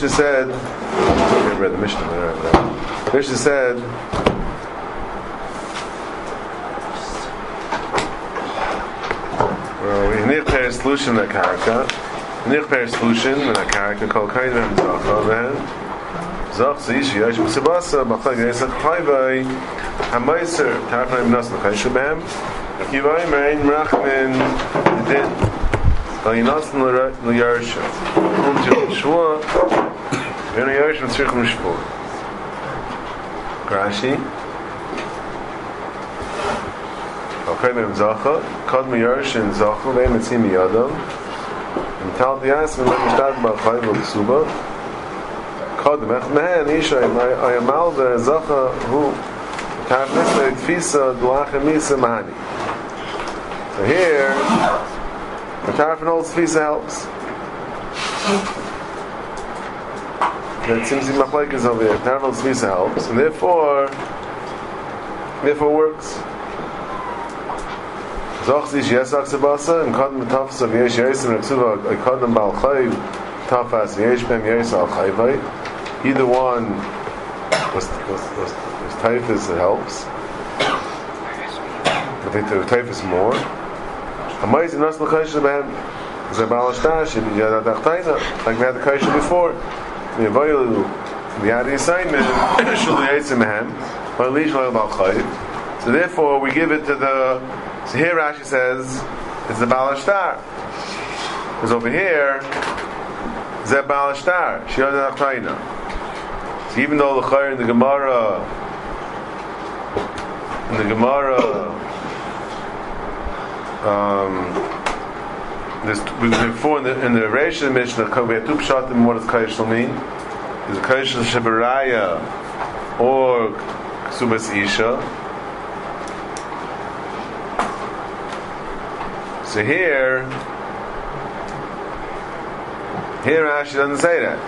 Mishnah said, I read the Mishnah, but whatever. Mishnah said, well, we need a pair of solution to the karaka. We need a pair of solution to the karaka called Kaidah and Zacha, then. Zach ze ish yesh besbas ba khag yesh khay vay hamayser tarfay nas khay shbem ki vay mein rakhmen den ba yinas nu yarsh un jo v'en yarsha m'tzrich m'shvur. Rashi. Okay, mem zacha, kod me yarshin zacha, ve'em etzim yadam. And tal dias, chayv l'ksuba. Kod mehen, isha, I am al the zacha, who, tarf nisla tfisa, duacha misa mahani. So here, the tarf and old tfisa helps. That seems to be machlekes over here. Tarf and helps, and therefore, therefore works. Zoch sich yesak sebasa and kadem tafas of yesh yesim retzuva kadem bal chayv tafas yesh bem yesh al chayvay either one was was was, was typhus it helps. I think the typhus more. Hamayz in nas l'chaysh behem ze bal ashtash in yad adachtaina like we had the kaysh before we had the assignment so therefore we give it to the so here Rashi says it's the Balashtar. Because over here, Zeb Balashtar, Shiad Achtaina. So even though the Chayr in the Gemara, in the Gemara, um, this, before in the, in the Reish the Mishnah, we had two pshatim, what does Kayish mean? Is it Kayish Shabaraya or Subas Isha? So here, here Rashi doesn't say that.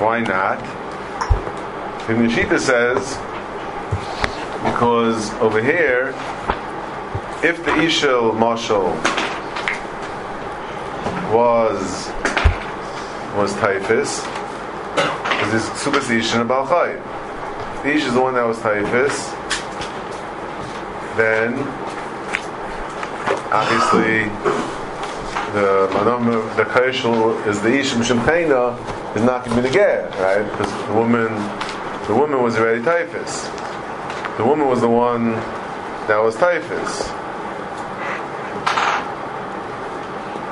Why not? And the Shita says, because over here, if the Ishel Mashal was was typhus, because this superstition about Chayim. Ish is the one that was typhus, then obviously the manam the kaishul is the ish mishimcheina is not going to be the ger, right? Because the woman, the woman was already typhus. The woman was the one that was typhus.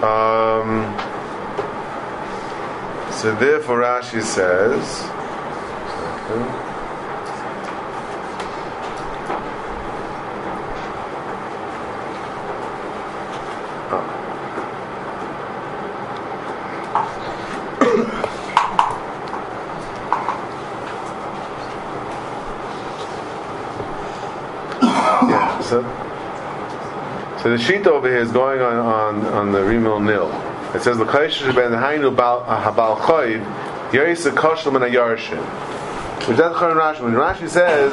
Um, so therefore Rashi says. Okay. So the sheet over here is going on on, on the Rimel Nil. It says the Kaishish ben Hainu uh, Habal Chayv Yerisa Kashlam and Ayarshin. Which that's Rashi. When Rashi says,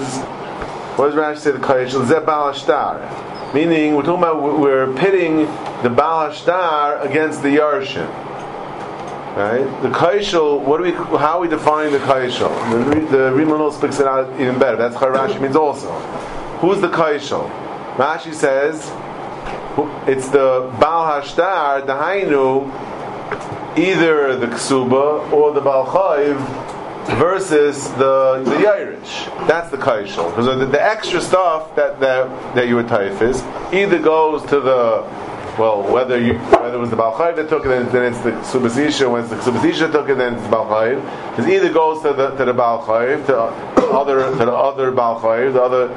what does Rashi say? The Kaishish Zeb Balashtar, meaning we're talking about we're pitting the Balashtar against the Yarshin. Right? The kaishal, what do we, how we define the kaishal? The, the Rimon speaks it out even better. That's how Rashi means also. Who's the kaishal? Rashi says it's the Baal Hashtar, the Hainu, either the Ksuba or the Baal Chayv versus the the Irish. That's the Kaishal. Because the, the, extra stuff that, that, that you would typhus either goes to the well, whether you whether it was the Baal Chayv that took it, then, it's the Subasisha. When it's the Subasisha took it, then it's the Baal Chayv. It either goes to the to the Baal Chayv, to other to the other Baal Chayv, the other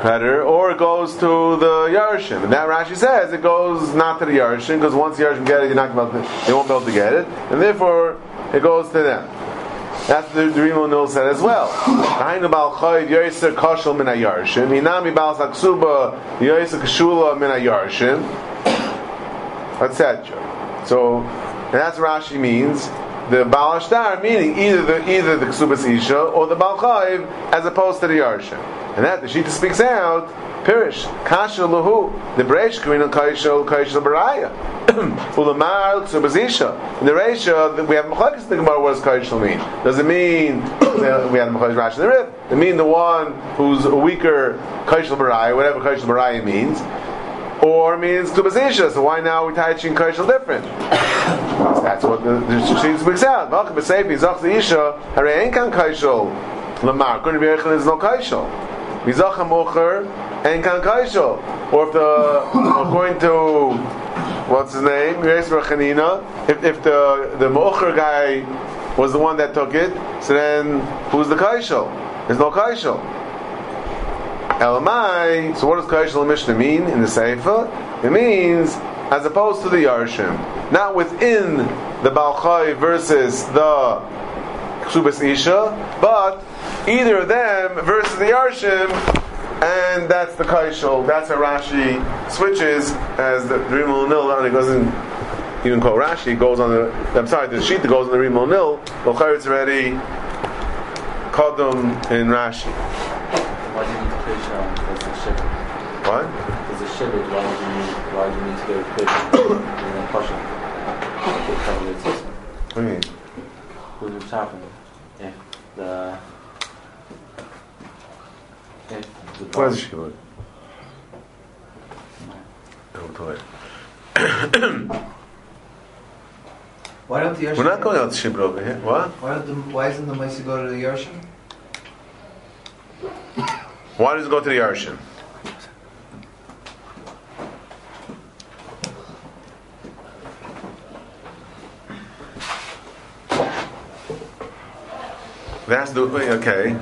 creditor, or it goes to the Yarshim. And that Rashi says it goes not to the Yarshim, because once the Yarshim get it, you're not to, they won't be able to get it, and therefore it goes to them. That's the Rimo Nil said as well. Etc. So, that's what Rashi means. The Baal Ashtar meaning either the either the Ksubas Isha or the Baal Chayv as opposed to the Yarshim. And that the Shita speaks out Pirish, Kasha Lahu, the Breish Karina Kaisha, Kaisha Baraya. Ulamar Tzubazisha. In the Reisha, we have Machakis the Gemara, what does Kaisha mean? Does it mean we have Machakis Rash in the Rib? It mean the one who's a weaker Kaisha Baraya, whatever Kaisha Baraya means? Or means Tzubazisha, so why now we tie Chin Kaisha different? That's what the, the Shittin speaks out. Malchim B'Seifi, Zach Isha, Hare Enkan Kaisha. Lamar, B'Yechan is no Kaisha. Mizacha Mocher and Kan Kaisho. Or if the, according to, what's his name? If, if the, the Mocher guy was the one that took it, so then who's the Kaisho? There's no Kaisho. Elamai, so what does Kaisho Mishnah mean in the Sefer? It means as opposed to the Yarshim. Not within the Balchai versus the Ksubas Isha, but either of them versus the Yarshim, and that's the Kaishol. That's how Rashi switches as the Rimul Nil, and it doesn't even call Rashi, it goes on the, I'm sorry, the sheet that goes on the Rimul Nil, Well, it's already Kodum in Rashi. Why do you need to Kaishol as a Shibit? What? As a Shibit, why do you need, why do you need to go to Kaishol in a Pasha? What do you mean? Who's happening? If the Where's she going? Why don't the Yershim? We're not going out to Shibra over here. What? Why, don't the, why isn't the Maisi go to the Yershim? Why does it go to the Yarshim? That's the okay.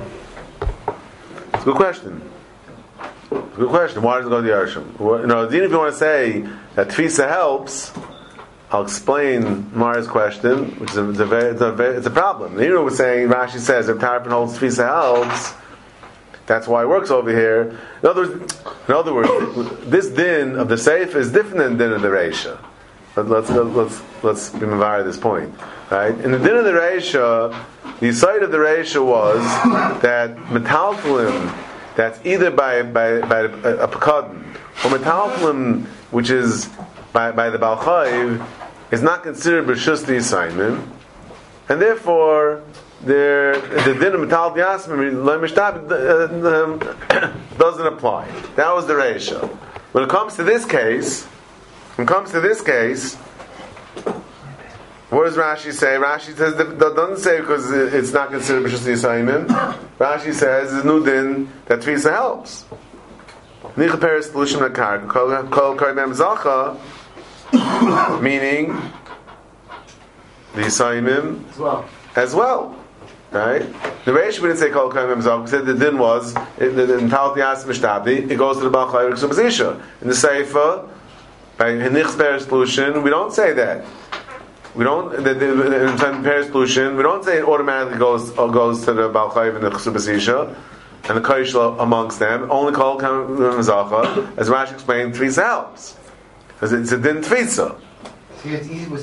It's a good question. Good question. Why does it go to the Yarshim? Well, you know, even if you want to say that Tfisa helps, I'll explain Mara's question, which is a, it's, a very, it's, a very, it's a problem. Nero was saying, Rashi says, if Tarfon holds Tfisa helps, that's why it works over here. In other words, in other words this din of the safe is different than din of the Reisha. Let, let's, let's, let's be at this point. Right? In the din of the Reisha, the side of the Reisha was that metalflim, that's either by, by, by a, a pekadon, or metalflim, which is by, by the Balchaiv, is not considered B'shus the assignment, and therefore the the din of metal uh, um, doesn't apply. That was the ratio. When it comes to this case, when it comes to this case, what does Rashi say? Rashi says that doesn't say because it's not considered b'shus yisayimim. Rashi says the new din that tfisa helps. Nichaperes solution akar kol kaimem zacha, meaning the yisayimim as well. As well. Right? The Reish didn't say kol kaimem zacha. Said the din was in the Talti Yas Mishtabdi. It goes to the Baal Balchayim Ksubazisha. In the Seifa, by Henich's solution, we don't say that. We don't the, the, in Paris pollution. We don't say it automatically goes goes to the Balchayv and the Chesubasisha and the Kaishla amongst them. Only call Zacha, as Rashi explained, three helps because it's a din tfisa.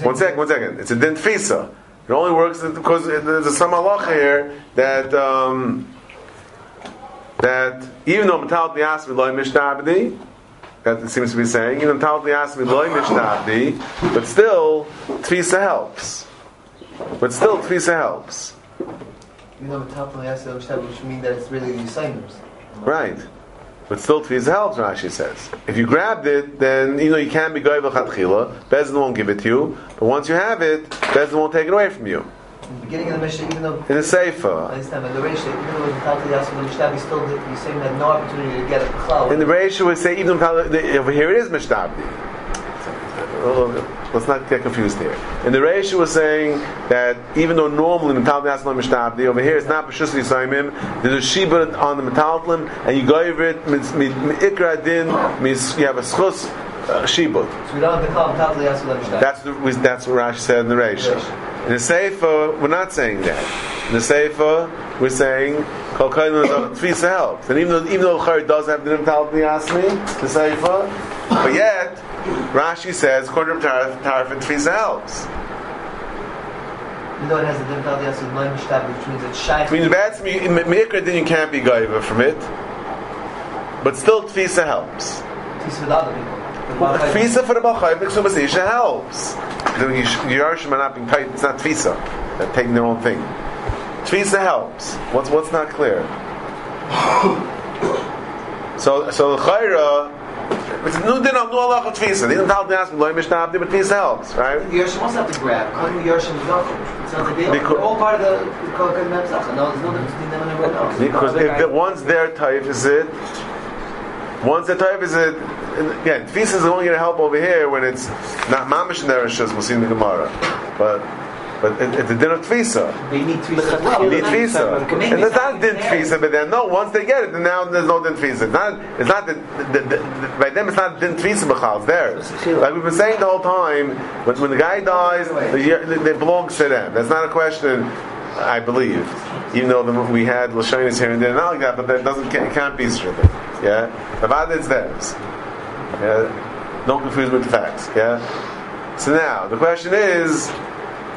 One second, one second. It's a din tfisa. It only works because there's a some halacha here that um, that even though metal the loy mishtabdi that seems to be saying. Even Talmud asked me loy mishnabdi, but still tfisa helps. But still tfisa helps. You know, Talmud asked which means that it's really the assigners. Right. But still tfisa helps, Rashi says. If you grabbed it, then you know you can't be goyvel chatchila. Bezdin won't give it to you. But once you have it, Bezdin won't take it away from you. In the beginning of the Mishnah, even though in the Sefer, I understand, but the Reisha, even though it was Yasmin, the still he's saying had no opportunity to get it. Cloud. In the Reisha would say even though over here it is Mishtabdi. Let's not get confused here. In the Reisha was saying that even though normally Metalti Yasmin Mishtabdi, over here it's not B'Shus Yisayimim, there's a Shibud on the Metaltlim, and you go over it, Ikra Din, you have a Schus, uh, shibud. So we don't have to call him Tavli That's that's what Rashi said in the Reisha. In the Sefer, we're not saying that. In the Sefer, we're saying Kol Tfisa helps. And even though even though Chari does have the Nim Talmud Yasmi, the Sefer, but yet Rashi says to Tarif and Tfisa helps. Even though it has the Nim Talmud Yasmi, which means it's shy. Which means that's me. Mikra, then you can't be Gaiva from it. but still tfisa helps. Other people. The Baal Tfisa for the the Ksubas helps. The Yerushim are not being tight, it's not tfisa. They're taking their own thing. Tfisa helps. What's what's not clear? So so the Chayra, it's no din of no Allah tfisa. They don't tell the ask me loy mishnah but tfisa helps, right? The Yerushalayim also have to grab. Calling the Yerushalayim Zochim. It sounds like they Because- they're all part of the the Kol Kol Mem Zacha. No, there's no difference between them and everyone else. Because if the, once their type is it, once the type is uh, it, again, tfisa is only going to help over here when it's not mamish in their rishos. We'll see in the Gemara, but but it, it's a din of tfisa. They need three as well. You need tfisa, Maybe and it's it's not din fair. tfisa, but then no, once they get it, then now there's no din tfisa. It's not, it's not the, the, the, the, by them. It's not din tfisa b'chal. It's theirs. Like we've been saying the whole time, when, when the guy dies, the, year- it belongs to them. That's not a question. I believe, even though the, we had lashonis here and there, not like that, but that doesn't can't, can't be stricken. Yeah, bad is theirs. Yeah, don't confuse with the facts. Yeah. So now the question is,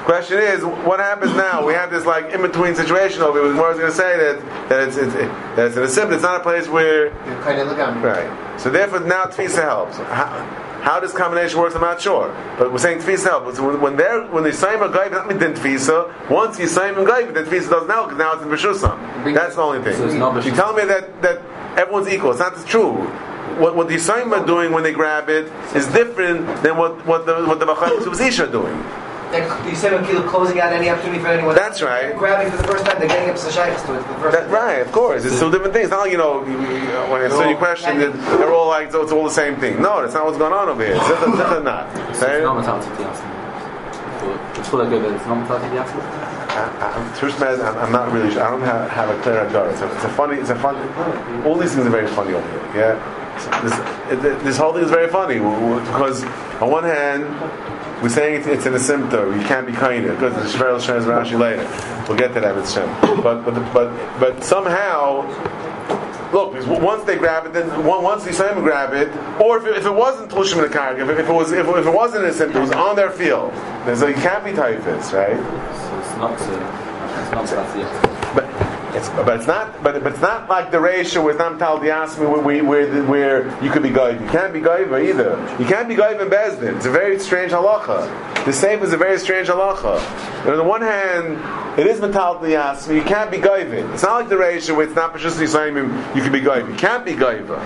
question is, what happens now? We have this like in between situation over here. Where I was going to say that that it's, it's that it's in a simple. It's not a place where You're kind of looking. right. So therefore, now tefisa helps. How, how this combination works, I'm not sure. But we're saying tefisa helps. When, they're when they say a gaiv, not mean tefisa. Once you say a gaiv, then tefisa doesn't help because now it's in b'shusam. That's the only thing. So you tell me that that everyone's equal. It's not true. What, what the Yisraelim are doing when they grab it is different than what, what the what the Subzisha are doing. You said when Kilo closing out any opportunity for anyone. That's right. They're grabbing for the first time. They're getting up to Shaykhs to it for the first That, time. right, of course. It's still different things. It's not like, you know, you- you- when I answer your question, that they're all like, so it's all the same thing. No, that's not what's going on over here. It's different, different not. It's not mentality to ask It's full of good, but it's not mentality to ask I- I'm, I'm, I'm not really sure. I don't have, have a clear idea. It's a, it's a funny, it's a funny, all these things are very funny over here. Yeah? So this, it, this whole thing is very funny w- w- because on one hand, we're saying it's, it's in a symptom. You can't be kinder because the Shver Shem Rashi later. We'll get to that with Shem. But but but but somehow, look, once they grab it, then once the Yisraelim grab it, or if it, if it wasn't Plushim in the Karg, if, it- if it was if, if it wasn't a symptom, it was on their field. Then so you can't be typhus, right? So it's not uh, it's not But it's but it's not but, but it's not like the ratio with Nam Tal Diasmi where, where, you could be Gaiva. You can't be Gaiva either. You can't be Gaiva in Bezdin. It's a very strange halacha. The same is a very strange halacha. And on the one hand, it is Metal Diasmi, you can't be Gaiva. It's not like the ratio where it's not just Yisraelim, you can be Gaiva. You can't be Gaiva.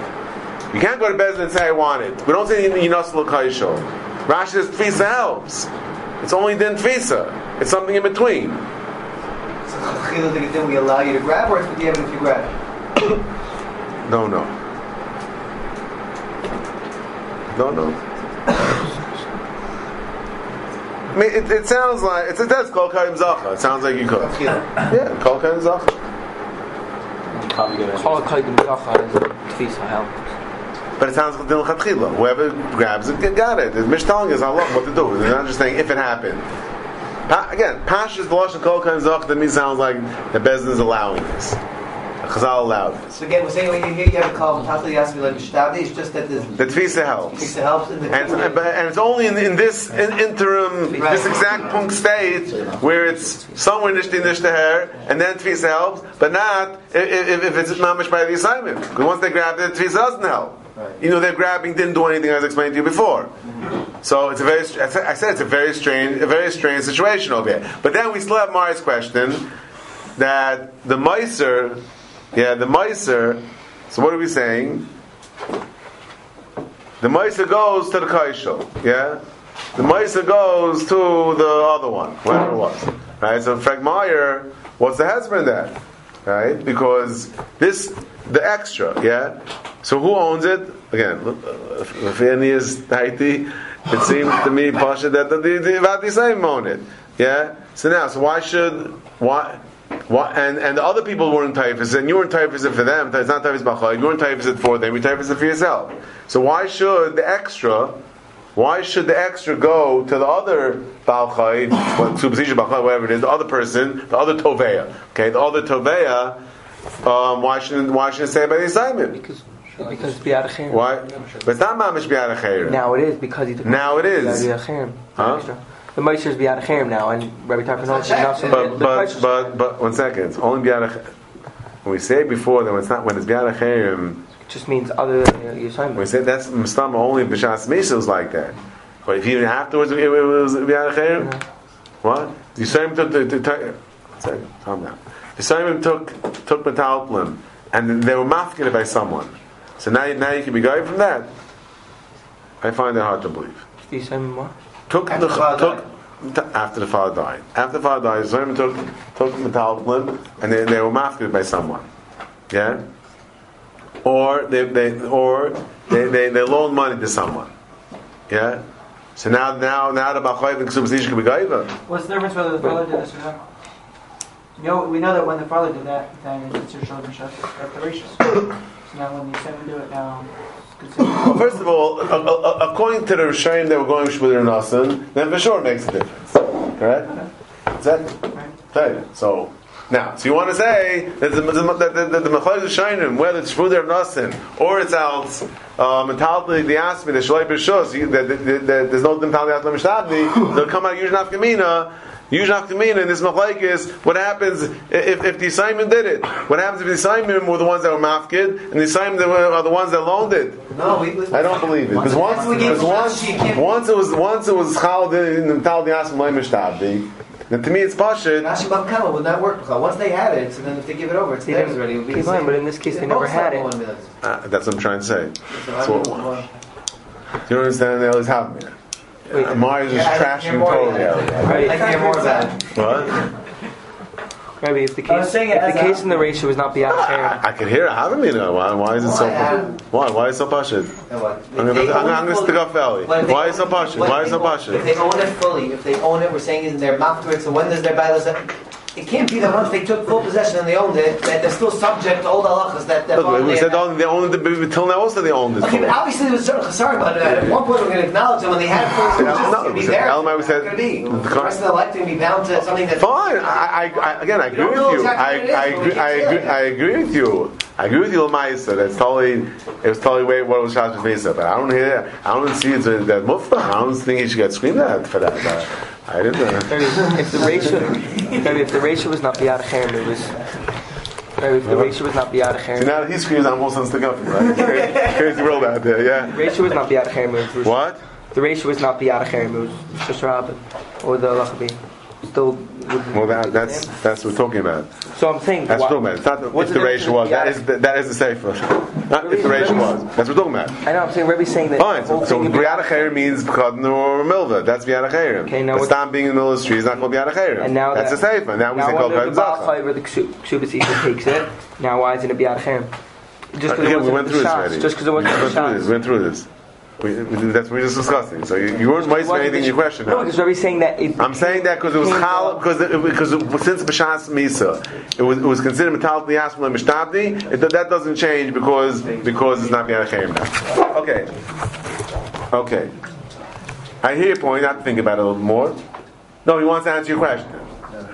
You can't go to Bezdin and say, I want it. We don't say Yinas L'Kaishol. Rashi says Tfisa helps. It's only then Tfisa. It's something in between. So Chilo did it, we allow you to grab, or it's with the evidence you grab? No, no. No, no. I mean, it, it sounds like it's, it does kol kaim zacha. It sounds like you could. Yeah, kol kaim zacha. You can't be good. Kol Kaidim Zacha is a help. But it sounds like dil chatchila. Whoever grabs it, got it. The Mish telling us Allah what to do. They're not just saying if it happened. Pa- again, Pasha's the lashon kol kaim zacha. To me, sounds like the Bezdin is allowing this. Chazal allowed this. So again, we're saying when you hear you have a call, Tata Yasmi like Mishtavdi, it's just that this. The tfisa helps. Tfisa helps in the And, and, and it's only in, in this in, interim, this exact punk state where it's somewhere nishti nishtaher, and then tfisa helps, but not if, if, if it's mamish by the assignment. Because once they grab it, tfisa doesn't help. You know, their grabbing didn't do anything as I explained to you before. Mm-hmm. So it's a very, I said it's a very strange, a very strange situation over here. But then we still have Mari's question that the miser, yeah, the miser. So what are we saying? The Maisa goes to the Kaishel, yeah? The Maisa goes to the other one, whatever it was. Right? So Fragmeyer, what's the husband that? Right? Because this, the extra, yeah? So who owns it? Again, if any is Haiti, it seems to me, Pasha, that the, same own it. Yeah? So now, so why should, why, why, and, and the other people weren't typhus, and you weren't typhus for them. It's not typhus b'chay. You weren't typhus for them. You typhus for yourself. So why should the extra? Why should the extra go to the other balchay, subzisha balchay, whatever it is, the other person, the other toveya? Okay, the other toveya. Um, why shouldn't why shouldn't it say by the assignment? Because because it's Biad Achim. Why? But it's not mamish b'yad achayim. Now it is because he took Now it is. Biad Huh? The Meister is Biad Achim now, and Rabbi Tarfon knows enough. But but but but one second. It's only b'yad achayim. When we say before that when it's not when it's b'yad achayim, just means other than We said that's Mustama only B'Shas Mesa was like that. But if even afterwards it was Bi'arachayim, what? The Yisayim took the, the, the sorry, calm down. The Yisayim took, took Metalplim, and they were mafkid by someone. So now, you- now you can be going from that. I find it hard to believe. Yisayim what? Took After the, the took, t- after the father died. After the father died, Yisayim took, took Metalplim, and they, they were mafkid by someone. Yeah? Or they, they or they, they, they loan money to someone. Yeah? So now now now the Bachayv and Ksubas Ish can be Gaiva. What's the difference whether the father did this or not? You know, we know that when the father did that, then it's your children shut at the ratios. So now when the seven do it now. Well, first of all, a- a- a- according to the Rishayim that were going Shmuel and Nasan, then for sure it makes a difference. Correct? Is that okay? So now, so you want to say that the the the, the, the Mechalek Rishayim, whether it's Shmuel or Nasan, or it's else um, mentality the asmi the Shalei B'Shus, that that- that- that there's no mentality asmi Mishtabdi, they'll come out Yush Nafkamina. Yush Nafkamina in this Mechalek is what happens if, if the assignment did it. What happens if the assignment were the ones that were mafkid and the assignment were, are the ones that loaned it? No, we, we, I don't believe it because once, we gave because the once, can't- once it was once it was chalad in the tal diasim leimishtabdi. Then to me it's pashit. Rashi Bab Kama would not work. because Once they had it, so then if they give it over, it's They theirs didn't already. It would be keep the on, same. but in this case they They never had it. Uh, that's what I'm trying to say. So So, don't know why. you don't understand the Eli's having me. Wait. Mars is Yeah, trashing hear more of totally. I can hear more of that. What? Maybe if the case if as the a- case in the ratio was not Biyad I, I can hear it having me now. Why, why is it so? Why, uh, Why? Why is it so pashit? And what? I'm If they gonna, I'm I'm gonna stick up Eli. But Why is it so own- pashit? but Why is it so they own- If they own it fully, if they own it, we're saying is they're mapped to it. So when does their bailers? It can't be that once they took full possession and they owned it, that they're still subject to old halachas that that. Look, we said only they owned it until now. Also, they owned it. Okay, but obviously there was certain chasar, but at one point we're going to acknowledge that when they had full possession, it's no, going to be there. Elamai, said- going to be. the The rest of their life going to be bound to something that. Fine. I, I, I, again, I agree with you. exactly I, it I, agree, I, agree. I agree with you. I agree with you, Lamaisa. That's totally, it was totally way what was Mesa. But I don't hear, I don't see it's that mufta. I don't think he should get screamed at for that. I didn't. Maybe if the ratio, if the ratio was not Biyad Cherem, it was. If the ratio was not Biyad Cherem, now that he screams, I'm also stick up. Right? It's crazy, crazy world out there. Yeah. ratio was not Biyad Cherem. What? The ratio was not Biyad Cherem, it was just Rabbit or the Lachabi. Still. Would, Well, that, that's that's what we're talking about. so I'm saying. That's why- what we're talking about. It's not what's if the difference ratio was. That between is the, that is the safer. Not if the ratio was. That's what we're talking about. I know. I'm saying Rebbe's saying that. Fine. the So, whole so thing in Brianna Biyad- Chayrim means Chadnu or Milva. That's Brianna Chayrim. Okay, now but what- stop being in the middle of the street is not called Brianna Chayrim. And now that's that, a safer. Now we say now called under the Baal Chayrim the Ksu- Ksubas Isha takes it. Now why isn't it Biyad Cherem? Just uh, because it we went through this already. Just because it we wasn't went the through this. shots. We went through this. We, that's what we were just discussing. So you, you weren't wasting anything in your question. No, because Rebbe's saying that. It, I'm saying that because it was chal because because since b'shas misa it was it was considered metal liyasmul and mishtabdi. That doesn't change because because it's not b'yadachem now. Okay, okay. I hear your point. I have to think about it a little more. No, he wants to answer your question.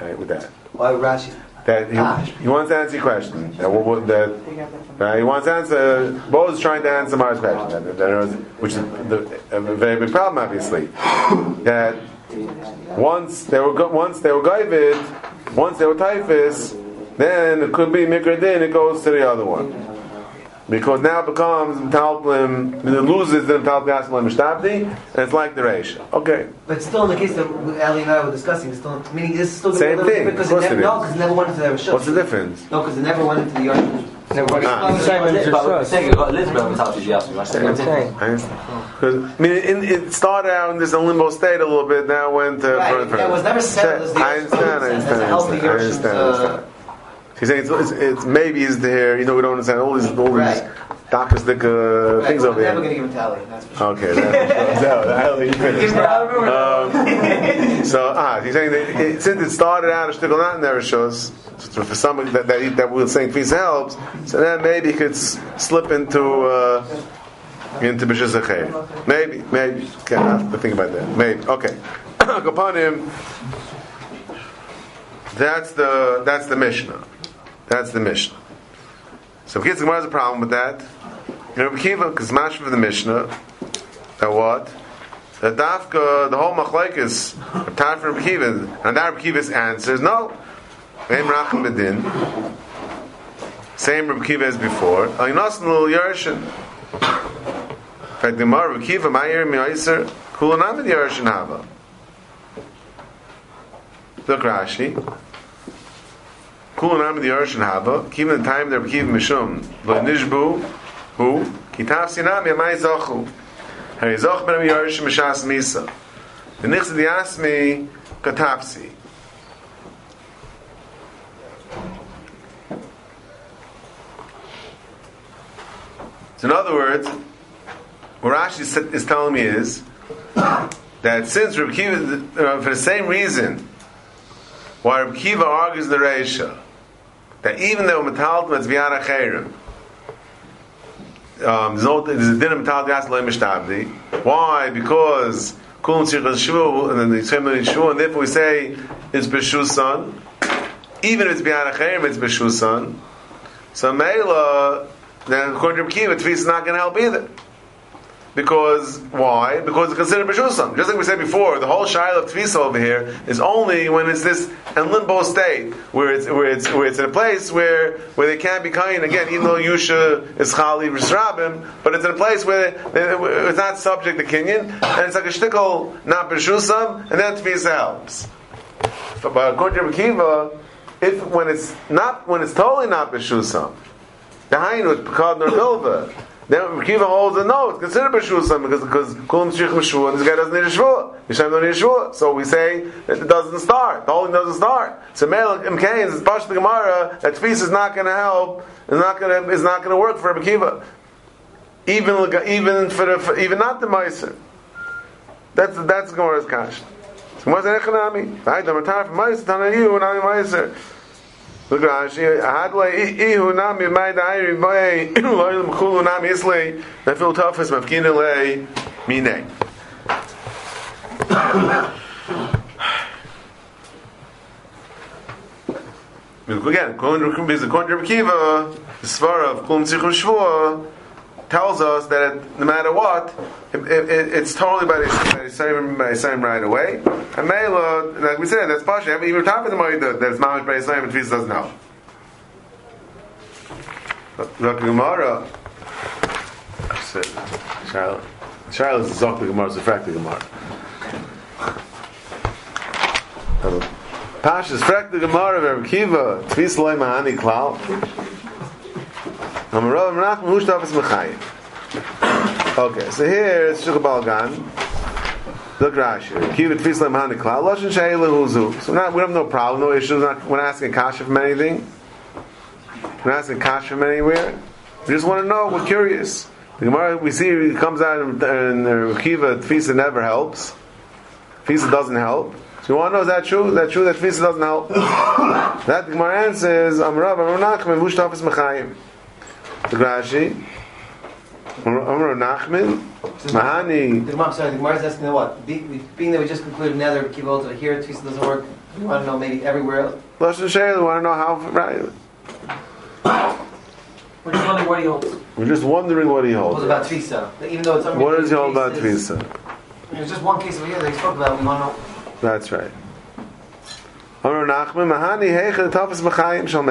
Right, with that. Why Rashi? That he, he wants to answer your question. That, what, what, that uh, he wants to answer. Bo is trying to answer Mara's question, that, that was, which is the, a very big problem, obviously. That once they were go, once they were goyvid, once they were typhus, then it could be mikradin. It goes to the other one. Because now it becomes talplim, it loses the talplim asmalim mishtabdi, and it's like the ratio. Okay, But still, in the case that Ali and I were discussing, it's still meaning this is still gonna be a Same thing, because of it course never, it no, because it never went into the Rishon. what's the difference? No, because it never went into the yard. Never Ah. But saying you've got Elizabeth mentality, she asked me. That's what I'm saying. I understand. 'Cause, I mean, it, it started out in this limbo state a little bit. Now went to Right, further. it was never settled as the I understand. I as a understand. I healthy understand. He's saying it's, it's, it's maybe is there. You know, we don't understand all these all these Right. stick uh, Right, things we're over never here. going to give him tally. That's for sure. Okay, that, that, that, you finished. Um, so ah, he's saying that it, since it started out as shtickle not shows, so for somebody that that, that we're saying peace helps, so then maybe he could s- slip into uh, into Acher. Maybe, maybe. Okay, I have to think about that. Maybe. Okay. Upon him, that's the that's the Mishnah. That's the Mishnah. So kids, Gemara has a problem with that. You know, Kiva, because mashma of the Mishnah, that what? The dafka, the whole machlekes, time for Kiva, and that Kiva's answer is no. Vein rachim bedin. Same Reb Kiva as before. Aynos Lul Yershin. In fact, the Mar Reb Kiva, my Ma'ir Mi'aiser, Kulanam Yershin Hava. Look Rashi. Time the Mishum. Lo Nishbu. Who? Kitav Ben Mishas Misa. The the Asmi Katapsi. So in other words, what Rashi is- telling me is that since Reb Kiva, uh, for the same reason, why Reb Kiva argues the Reisha, that even though Metaltum is Viana Chayrim, um, there's no- there's a din of Metal Gas Mishtabdi. Why? Because Kulam Tzirch Shvu, and then the thing Shvu, and therefore we say it's Beshusan. Even if it's Viana Chayrim, it's Beshusan. So Mela, then according to Reb Kiva, is not going to help either. Because why? Because it's considered b'shusam. Just like we said before, the whole shaila of tvisa over here is only when it's this in limbo state where it's where it's where it's in a place where where they can't be kind again, even though yusha is chali v'srabim, but it's in a place where it's not subject to kinyan and it's like a shtickle not b'shusam, and then tvisa helps. But according to Kiva, if when it's not when it's totally not b'shusam, the hainu is pekad Then Kiva holds a no, it's considered b'shusam because because kulam shich b'shua, and this guy doesn't need a shvua. Yishem don't need a shvua. So we say that it doesn't start. The whole thing doesn't start. So Mel Imkain is Pash the Gemara that tefis is not going to help. Is not going to is not going to work for Rabbi Kiva. Even even for, the, for even not the meiser. That's that's Gemara's kash. So what's the echanami? Right, the matar for meiser tanayu and ami meiser. Look at Rashi. Hadle ihu nami mai dairi boy loyal mkhulu nami na fil mine. Again, according to according to Rabbi Kiva, the svara of Kulum Tzichum Shvua tells us that it, no matter what, it, it, it's totally by the by the the same right away. And Mela, like we said, that's pasha. Even top of the money that it's mamish by the same, and Tvis doesn't help. Look, Gemara. Said, Charlotte. Is Zok the Gemara, it's a fact the Gemara. Pasha's frak the Gemara of Rabbi Kiva, Tvis loy mahani klal. Okay, so here it's Shukha Balgan. Look Rashi. Kiva Tvis loy mahani klal. Loshin Sheila Huzu. So not, we have no problem, no issues. Not, we're not asking Kasha from anything. We're not asking Kasha from anywhere. We just want to know. We're curious. The Gemara we see it comes out in, in uh, Kiva Tfisa never helps. Tfisa doesn't help. So you want to know is that true? Is that true that Tfisa doesn't help? that the Gemara answers Amrav Amrav Nachman Vush Tafis Mechayim. Rashi Amrav Nachman Mahani The Gemara, sorry, the Gemara is asking what? Being that we just concluded another Kiva Ultra here, Tfisa doesn't work. We want to know maybe everywhere else. Lashon Sheil. We want to know how. Right. We're just wondering what he holds. We're just wondering what he holds. was about Tfisa? Even though it's What does he hold about Tfisa? There's just one case over here that he spoke about. We want to know. That's right. Amar Nachman Mahani Heicha Tafas Machayim Shal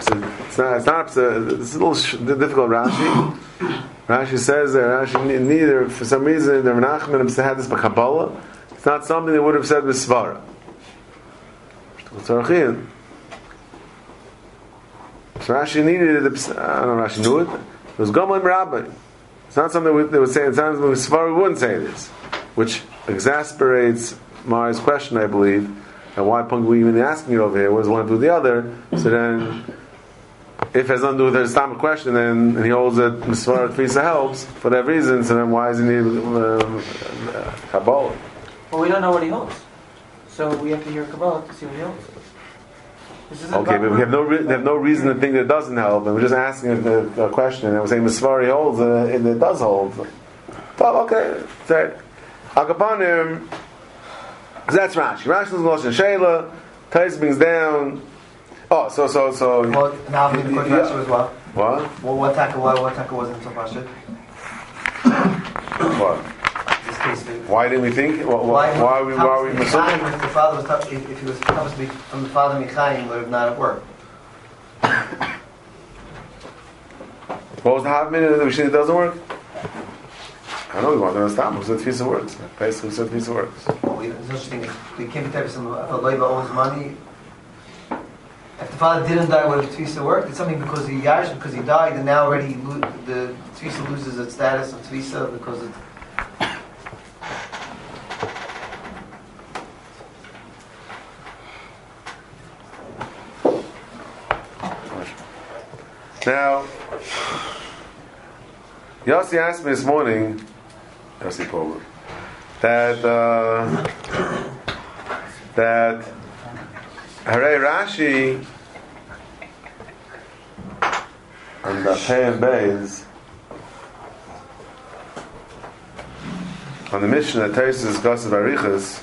So it's not. It's not. It's a, it's a little sh- difficult. Rashi. Rashi says that Rashi ne- neither for some reason the Nachman had this by Kabbalah. It's not something they would have said with Svara. So Rashi needed it. I don't know. Rashi knew it. It was Gamla Rabbi. It's not something they would say. It sounds like Svar wouldn't say this, which exasperates Mari's question, I believe. And why Punk we even asking it over here? What does one do with the other? So then, if it has nothing to do with the Islamic question, then and he holds that Misvar Tfisa helps for that reason. So then, why is he need um, uh, Kabbalah? Well, we don't know what he holds. So we have to hear Kabbalah to see what he holds. Okay, but we have no re- they have no reason to think that it doesn't help, and we're just asking a, a question, and we're saying Misvari holds, uh, and it does hold. Oh, okay, that Akapanim. That's Rashi. Rashi is Lashon Shayla. Tais brings down. Oh, so so so. Well, now we can Yeah. as well. What? Well, what taka what what taka wasn't so pasha? What? Why didn't we think? Why, why, why we, why are we? Michaim, If the father was, Thomas- if if he was Thomas Mich- from the father Michaim, would have not at work. What was the half minute that said it doesn't work? I know we want to understand. Who said Tfisa works? Basically, who said Tfisa works? Well, we- There's no such thing. We can't be telling some if a loiva owes money. If the father didn't die, would have Tvisa worked? It's something because he yash, because he died, and now already lo- the Tvisa loses its status of Tvisa because it. Now, Yossi asked me this morning, Power, that uh, that Hare Rashi and the Pei Beis on the mission that Teres discusses Barichas,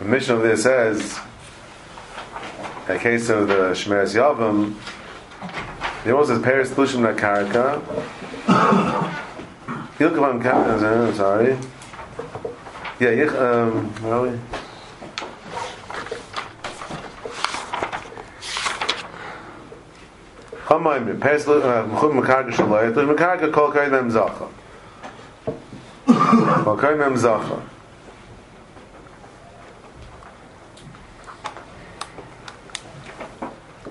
the mission of this says, the case of the Shemeres Yavam, he also says Paris Lushim La Sorry. Yeah, um, where are we? Paris Lushim La Karaka Shalai, Lushim La Karaka Kol Kai Mem Zacha. Kol Kai Mem Zacha.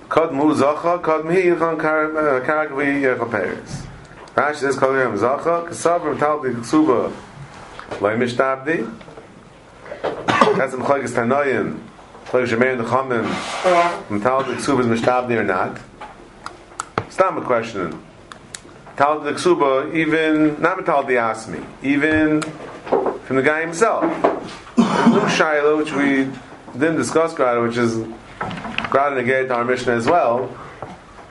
Kod mu zacha, kod mi yichon karak vi yichon peres. Rashi says kod yam zacha, kasavar metalti ksuba loy mishtabdi. That's in Tanoim, Chlagis Shemeir Nechamim, metalti ksuba is mishtabdi or not. Stam a question. Metalti ksuba, even, not metalti asmi, even from the guy himself. No shaila, which we didn't discuss, Grada, which is Grad negate our mission as well.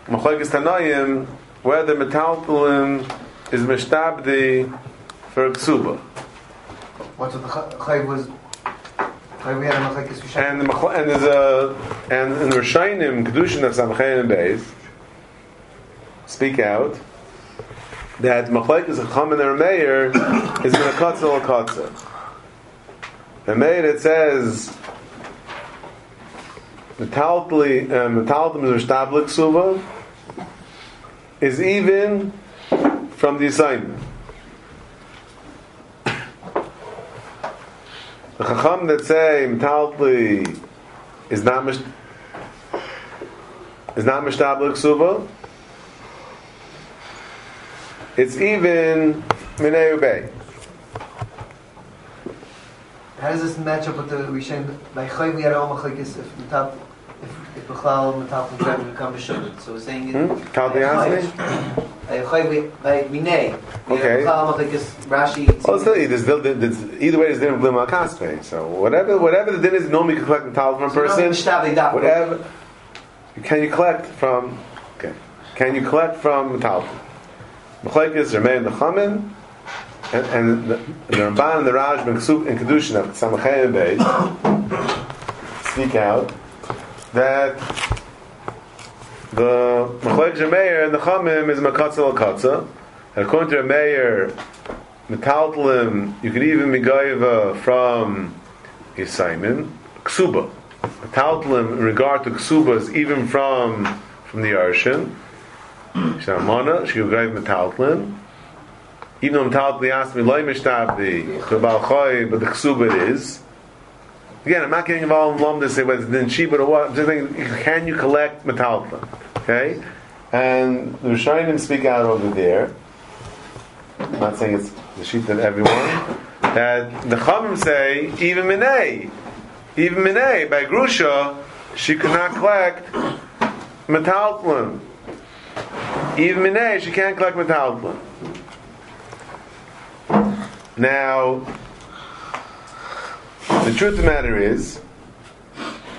Machlekes Tanoim, whether metalpulim is mishtabdi for ksuba, What's the Chayiv was. Chayiv we had a Machlekes and the and there's a and in the Rishonim kedushin of Samchayin and Beis speak out that machlekes a common or mayor is in a katzel katzel. The mayor it says metalpli uh, metalplim is mishtablik ksuba is even from the assignment. The Chacham that say Metalpli is not mish, is not Mishtablik Suba, it's even Minei Ubei. How does this match up with the Rishon? By Chayiv we had a Machlekes if Metal. So we're saying. Hmm? Talpi Asmi? By Chayiv we by Minei. We had Okay. Well, still, there's, there's, either way, there's different blim al kaspe. So whatever, whatever the din is, normally you can collect from a person. Whatever, can you collect from? Okay, can you collect from metal? Machlekes Remein Nechamin, and, and the, the Ramban and the Raj and Kedushin of Samachay Beis speak out that the Machlekes Remeir and the Chamim is Makatzel Katza. And according to Remeir, Metaltalim, you could even be gaiva from Yisaimin. Ksuba. Metaltalim, in regard to Ksuba, is even from from the Arshan. Shamana, she would gaiva Metaltalim. Even though Metaltalim asked me, Loi Mishtabdi, to Balchoi, but the Ksuba it is. Again, I'm not getting involved in Lom to say whether it's Sheba or what. I'm just saying, can you collect Metaltalim? Okay? And the Rishonim speak out over there. I'm not saying it's the sheet of everyone. That the Chachamim say even minay, even minay by grusha, she could not collect metaltlin. Even minay, she can't collect metaltlin. Now, the truth of the matter is,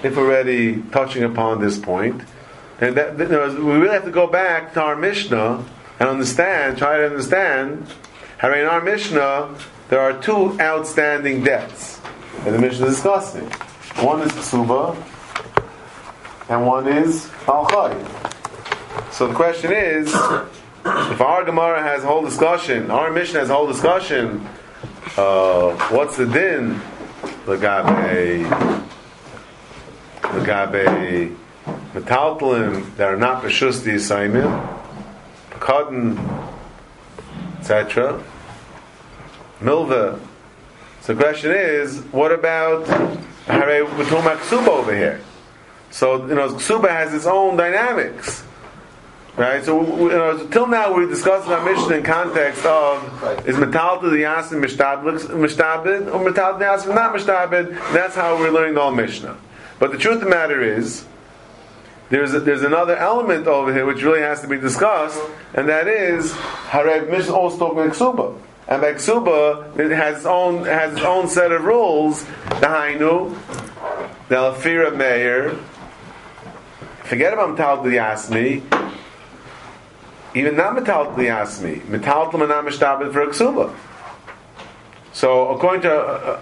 if already touching upon this point, and that, that- no, we really have to go back to our Mishnah and understand, try to understand how in our Mishnah there are two outstanding debts that the Mishnah is discussing. One is Ksuba, and one is Balchai. So the question is, if our Gemara has a whole discussion, our Mishnah has a whole discussion uh, what's the din? Lagabe, Lagabe, metaltalim that are not b'shus the assignment, cotton, etc. Milva. So the question is, what about Hare we're talking about Ksuba over here? So you know, Ksuba has its own dynamics. Right, so you know, till now we're discussing our mission in context of is metal to the yasim mishtabed or metal to the yasim not mishtabed. That's how we're learning all Mishnah. But the truth of the matter is, there's a, there's another element over here which really has to be discussed, and that is Hareb Mishnah also talking about Ksuba. And by Ksuba, it has its own has its own set of rules. The Hainu, the Alfira Meir. Forget about Metal to the Yasmi. Even not Metal Yasmi. Metal to Manam Mishtabit for Ksuba. So according to uh,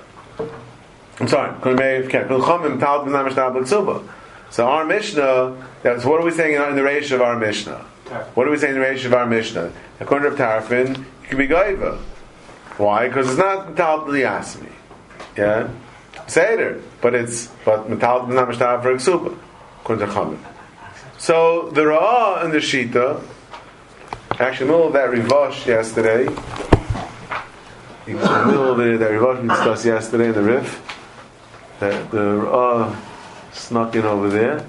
I'm sorry, according to Meir, Metal to Manam Mishtabit Ksuba. So our Mishnah, that's what are we saying in the ratio of our Mishnah? What are we saying in the ratio of our Mishnah? According to Tarfon, it can be Gaiva. Why? Because it's not Metal the Yeah? Seder. But it's, but Metal Namashtav for Ksuba. According to Chamin. So the Ra'ah and the Shita, actually, in the middle of that Rivosh yesterday, in the middle of the, that Rivosh we discussed yesterday in the Rif, that the Ra'ah snuck in over there.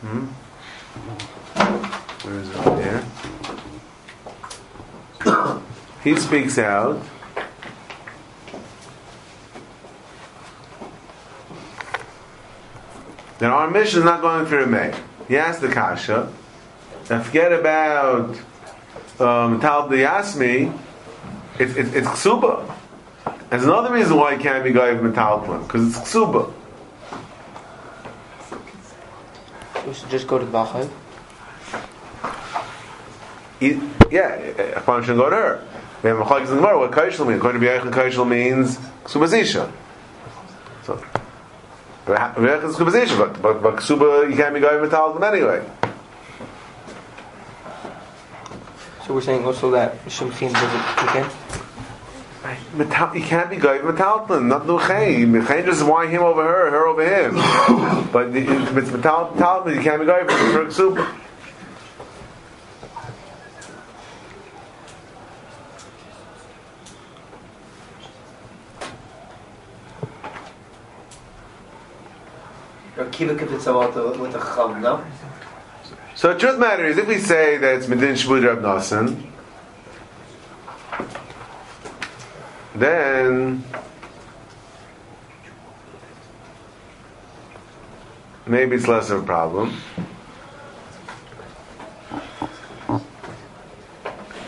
Hmm? Where is it there? he speaks out. Then our mission is not going through May. He asked the Kasha. And forget about um, Tal the Yasmi. It's it, it's Ksuba. There's another reason why it can't be Goyiv Metalplim, because it's Ksuba. We should just go to the Balchai. Yeah, a phone should go to her. We have a Chag in the Gemara, what Kaishel means. According to B'yachim, Kaishel means Ksuba Zisha. So, B'yachim is Ksuba Zisha, but, but, but Ksuba, you can't be Goyiv Metalplim anyway. So we're saying also that Shimchin doesn't kick in? You can't be Goyiv Metalplim, not Nuchay. Nuchay just why him over her, her over him. but it's Metal, Metalplim, you can't be Goyiv for Ksuba. Kiva Kipitzah with the Chum, no? So the truth matter is, if we say that it's Medin Shmud Rab Nassan, then maybe it's less of a problem.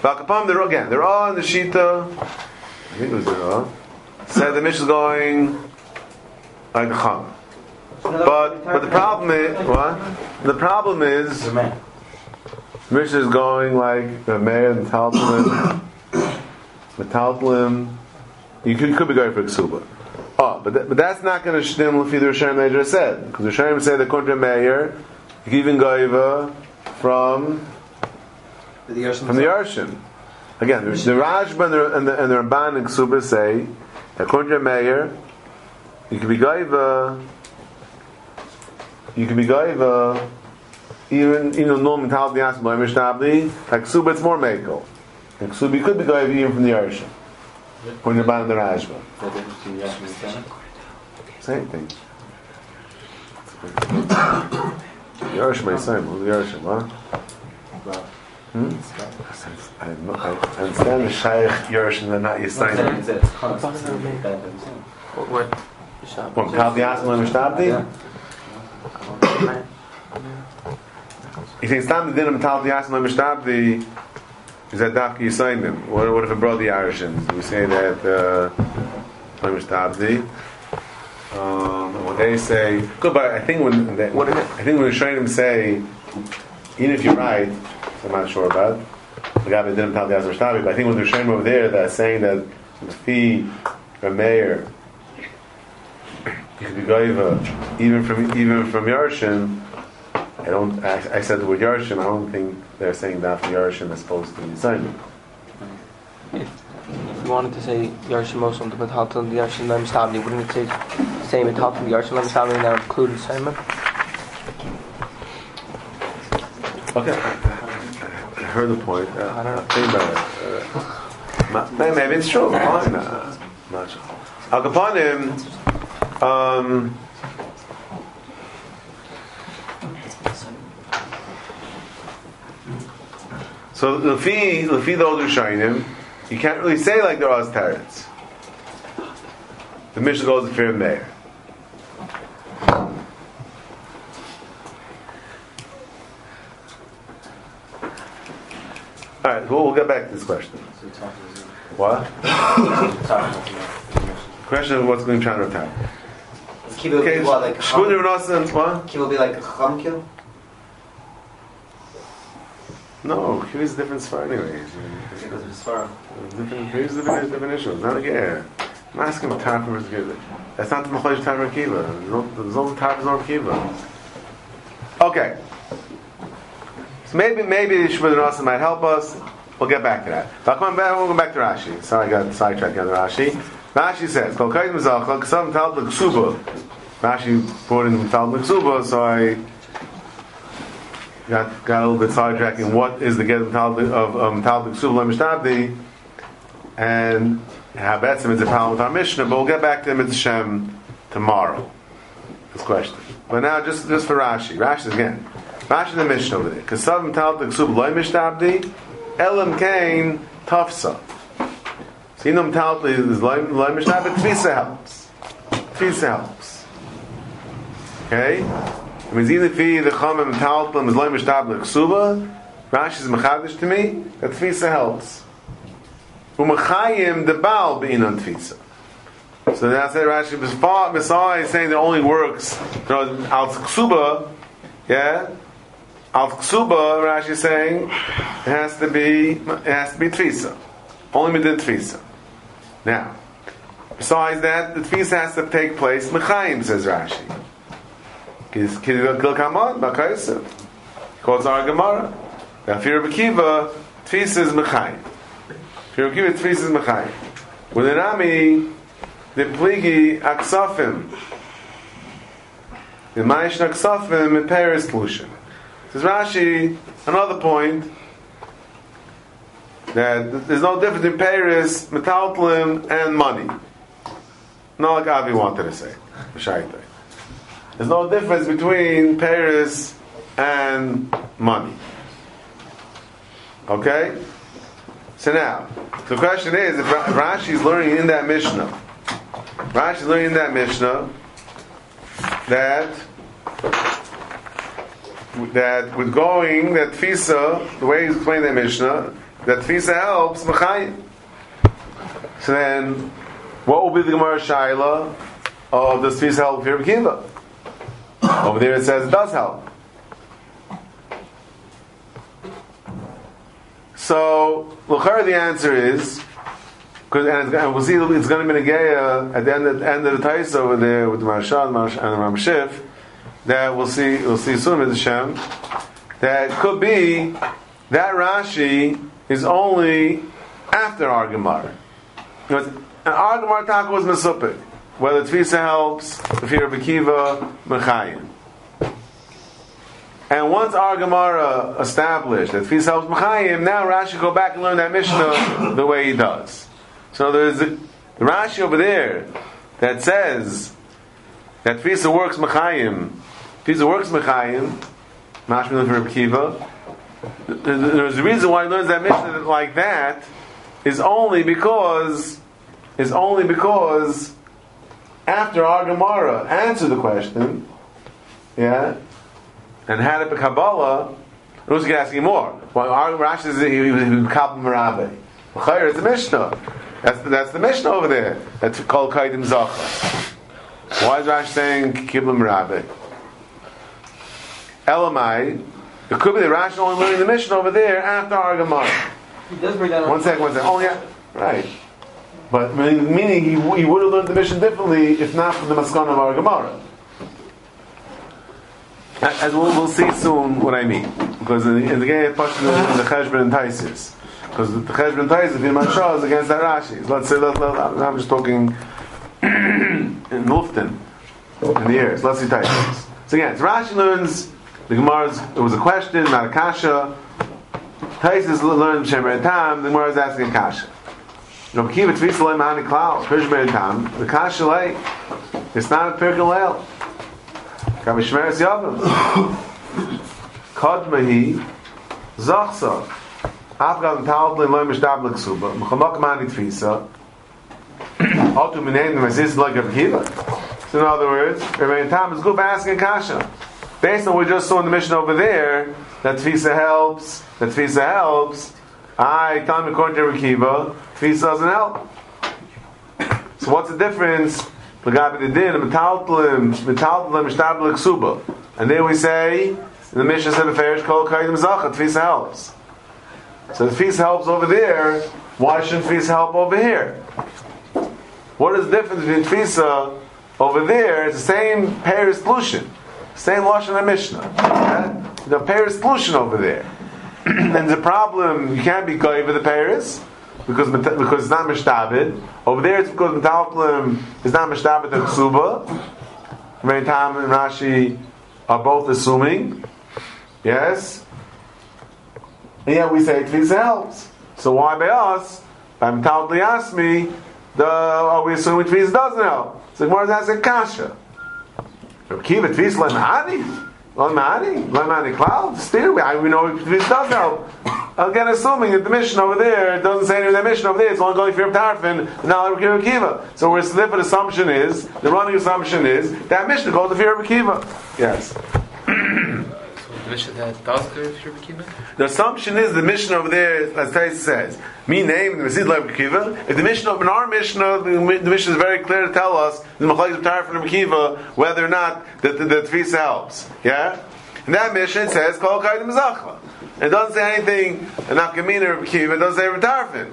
Bakapam, they're again, they're all in the Shita. I think it was they're all. Said the Mishnah is going like a Chum. But but the problem is what? The problem is Mishnah is going like the mayor and Taltalim, the Taltalim. You could, you could be going for Ksuba. Oh, but that, but that's not going to stem with either Rishonim they just said because Rishonim said that according to Meir, you can even go from The from the Arshin. Again, the, the Rashba and the, and the, and the Ramban and Ksuba say, according to Meir, you can be gaiva, you can be gaiva, even you know no mental the asma by Mishtabli, like Ksuba it's more mekel. And Ksuba you could be gaiva even from the Arshin. When you're buying the Rashba. The difference between Yasmin and Tana? Same thing. The Arshin may say, well, the Arshin, huh? Hmm? I, I understand the Shaykh Yerush and they're not I'm saying Yisayim. it's- it's constantly bad, I'm saying. What? What, Tal Yasma Mishtabdi? You think Stam the Dinam Tal Yasma Mishtabdi is that Dafki Yisayim? What, what if it brought the Irishans? Do we say that uh, Mishtabdi? Um, what they say, good, but I think when they, What? I think when the Rishonim say, even if you're right, I'm not sure about, the guy that didn't tell the Azar but I think when the Rishonim over there that's saying that the fee or mayor you could be goiva even from even from Yarshin, I don't. I, I said the word Yarshim. I don't think they're saying that for Yarshim as opposed to Yisraelim. If if you wanted to say Yarshim Muslim to Metalton, the Yarshim Lam Stabni, wouldn't it say say Metalton, the Yarshim Lam Stabni now including Simon? Okay. I heard the point. Uh, I don't know. Think about it. Uh, ma- maybe it's true. Fine. Uh, not sure. Al Kapanim, um, so Lefi, Lefi the fee the older Shainim, you can't really say like they're Oz Teretz. The Mishnah goes to Fear Meir. Alright, we'll, we'll get back to this question. So it's not easy. What? It's not easy. Question of what's going to try to attack. Kibbutz Okay, be what, like Shmuel Chum? Rabbanasan, what? Kibbutz be like a Chum kill? No, here's a different spot anyways. Because it's far. Different, here's different, different issues. Not again. I'm asking what type of Kiva. That's not the Mechalish type of Kiva. There's no- type of Kiva. Okay. So maybe, maybe Shmuel Rabbanasan might help us. We'll get back to that. But come back, we'll go back to Rashi. Sorry, I got sidetracked on Rashi. Rashi says, Kol Kayim Zachal, Ksam Tal Ksuba. Rashi brought in Tal Ksuba, so I got got a little bit sidetracked in what is the get of of um, Tal Ksuba Lemishtabdi, and how Betzim is a problem with our Mishnah, but we'll get back to Mitzvah Shem tomorrow. This question. But now, just just for Rashi. Rashi again. Rashi the Mishnah over there. Kasav Tal Ksuba Lemishtabdi, Elam Kain Tafsa. Sinum Tal is Lemishtabdi, Tvisa helps. Tvisa helps. Okay? It means either fi the chamim talpim is loy mishtab l'ksuba. Rashi is mechadish to me that tfisa helps. Umachayim the baal bein on tfisa. So that's it. Rashi is saying that only works you know, al ksuba. Yeah, al ksuba. Rashi is saying it has to be it has to be tfisa. Only midin tfisa. Now, besides that, the tfisa has to take place mechayim says Rashi. Kis kil kamon bakaysev. Quotes our Gemara. Now, Fir Bekiva, Tfisa is Mechayim. Fir Bekiva, Tfisa is Mechayim. With an Ami, the Pligi Aksafim. The Maish Aksafim, in Paris Plushin. Says Rashi, another point, that there's no difference in Paris, Metaltlim, and money. Not like Avi wanted to say. B'shaitai. There's no difference between Paris and money. Okay? So now, the question is, if Ra- Rashi is learning in that Mishnah, Rashi is learning in that Mishnah that that with going that Tfisa, the way he's explaining that Mishnah, that Tfisa helps Mechayim. So then, what will be the Gemara Shaila of the Tfisa help Fir Kiva? Over there it says it does help. So, Luchar, the answer is, and, and we'll see it's going to be Negeya at the end of, end of the Tais over there with the Marshal and the Ramshif, that we'll see we'll see soon with Hashem, that could be that Rashi is only after our Gemara. You our Gemara Taka was Mesupik. Whether Tfisa helps, if you're Bekiva, Mechayim. And once our Gemara established that Tfisa helps Mechayim, now Rashi go back and learn that Mishnah the way he does. So there's a, the Rashi over there that says that Tfisa works Mechayim, Tfisa works Mechayim, Mashmin for Bekiva. There's a reason why he learns that Mishnah like that is only because is only because after our Gemara answered the question, yeah, and had it be Kabbalah, who's asking more? Well, our Rashi says he was Kabbalah Merabe. Chayr, it's the Mishnah. That's the, that's the Mishnah over there. That's called Kaidim Zacha. Why is Rashi saying Kibla Merabe? Elamai, it could be the Rashi only learning the Mishnah over there after our Gemara. He does bring that up. One second, one second. Oh, yeah, right. But meaning he, he would have learned the mission differently if not from the Maskana of our Gemara. As we'll, we'll see soon what I mean. Because in the, in the game, Pashto the Cheshbon and Taisis. Because the Cheshbon and Taisis, the Iman Shah is against that Rashi. Let's say, let, let, I'm just talking in Lufton, in the ears. Let's see Taisis. So again, it's Rashi learns, the Gemara's, it was a question, not a kasha. Taisis learned Shemer Tam, the Gemara is asking kasha. Know, Kiva Tvis Lei Mahani Klal, Pirshmer Tam, the kasha lay, it's not a Pirkel Leil. Kav Shmeres Yavim. Kodmahi, Zachsa, Afghan Talblin Loi Mishtab Leksuba, Mechamok Mani Tfisa, Otu Minayin, the Mesis like Rav Kiva. So in other words, Rabbi Tam is good by asking kasha. Based on what we just saw in the mission over there, that Tfisa helps, that Tfisa helps, I, me according to Kiva, Tfisa doesn't help. So what's the difference? The suba. And then we say, the Mishnah said, Ferish kol kaidim zacha, Tfisa helps. So the Tfisa helps over there, why shouldn't Tfisa help over here? What is the difference between Tfisa uh, over there? It's the same Paris pollution. Same Lashon and Mishnah. Yeah? The Paris pollution over there. and the problem, you can't be going with the Paris because because it's not mishtabed. Over there, it's because metalplim is not mishtabed and ksuba. Very time and Rashi are both assuming, yes. And yet we say tefillah helps. So why by us, by metalpli asmi, the are we assuming tefillah doesn't help? So Gemara is asking kasha. Kiva tefillah lemahani. Lemahani? Lemahani cloud? Still, we know tefillah does help. Again, assuming that the mission over there doesn't say anything. The mission over there it's only going for Tarfon, not Rabbi Kiva. So we're the assumption is the running assumption is that mission goes to Rabbi Kiva. Yes. The assumption is the mission over there, as Tais says, me name the Mesid Rabbi Kiva. If the mission in our mission, the, mission is very clear to tell us the Machlekes Tarfon Rabbi Kiva whether or not the the, the Tfisa helps. Yeah. And that mission says Kol Kaidim Zachva. It doesn't say anything in Nafkamina Rabbi Kiva, it doesn't say Tarfon.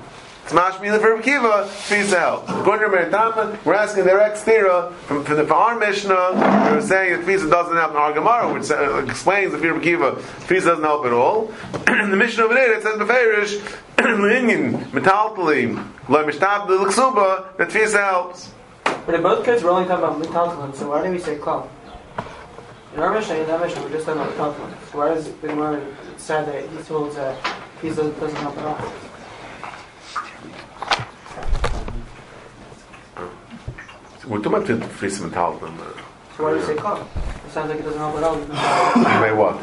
It's mashmila for Rabbi Kiva, Tfisa. According to Meritama, we're asking direct stira from, from, from our Mishnah, we're saying that Tfisa doesn't help in our Gemara, which uh, explains the Rabbi Kiva, Tfisa doesn't help at all. in the Mishnah over there, it says Beferish, Linyin, Metaltalim, La Mishtab, the Luxuba, that Tfisa helps. But in both cases, we're only talking about metaltalin, so why do we say klal? In our Mishnah, in that Mishnah, we're just talking about metaltalin. So why is the Gemara sad that he holds that he doesn't help at all? We're talking about the Tfisa Metaltalim. So why do you say klal? It sounds like it doesn't help at all. You may what?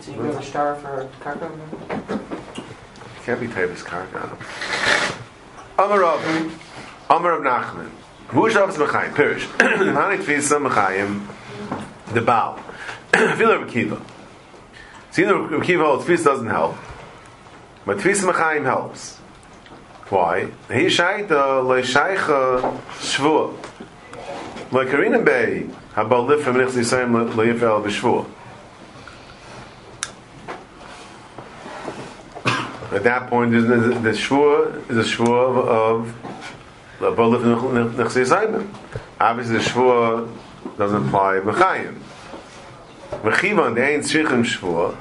So you go to star for karka? Can't be Tavis Karka. Amar Rav, Amar Rav Nachman. Vush Rav Zmachayim, Pirish. Hani Tfisa Machayim, the Baal. Feel Rav Kiva. See, the Rav Kiva holds Tfisa doesn't help. But Tfisa Machayim helps. Why? He shayt a uh, le shaycha uh, shvua. Le karinim bei haba lif ha menich zisayim le yifah al vishvua. At that point, the the shvua is a shvua of le haba lif ha menich zisayim. Obviously, the shvua doesn't apply b'chayim. V'chivan, the ain't shichim shvua.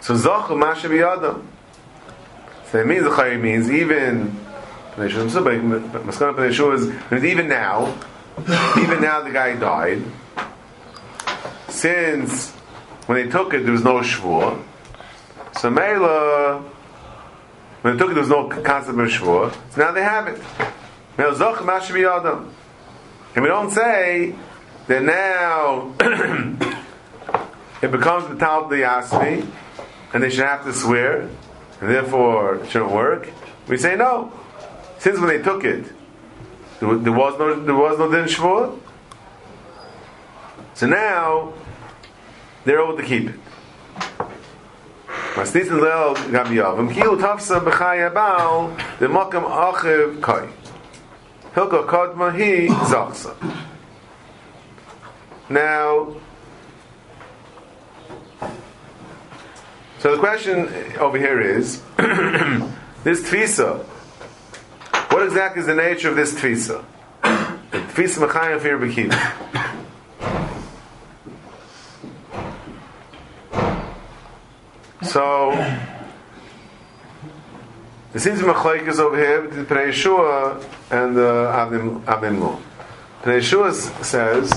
So zochum, ma shabiyadam. Okay. So it means the chayyim means even Maskana is even now, even now the guy died. Since when they took it, there was no shvur. So Mela, when they took it, there was no concept of shvur. So now they have it. Now and we don't say that now it becomes the tal the yasmi, and they should have to swear and therefore it shouldn't work. We say no. Since when they took it, there was, no there was no din shvuah. So now they're able to keep it. Masnitin lel gabiyav. Kilu tafsa b'chay abal the makam achiv kai. Hilka kadma hi zachsa. Now, So the question over here is this tfisa. What exactly is the nature of this tfisa? Tfisa mechayim fir b'kiva. So it seems machlekes over here between Pnei Shua and uh, Avim Lo. Pnei says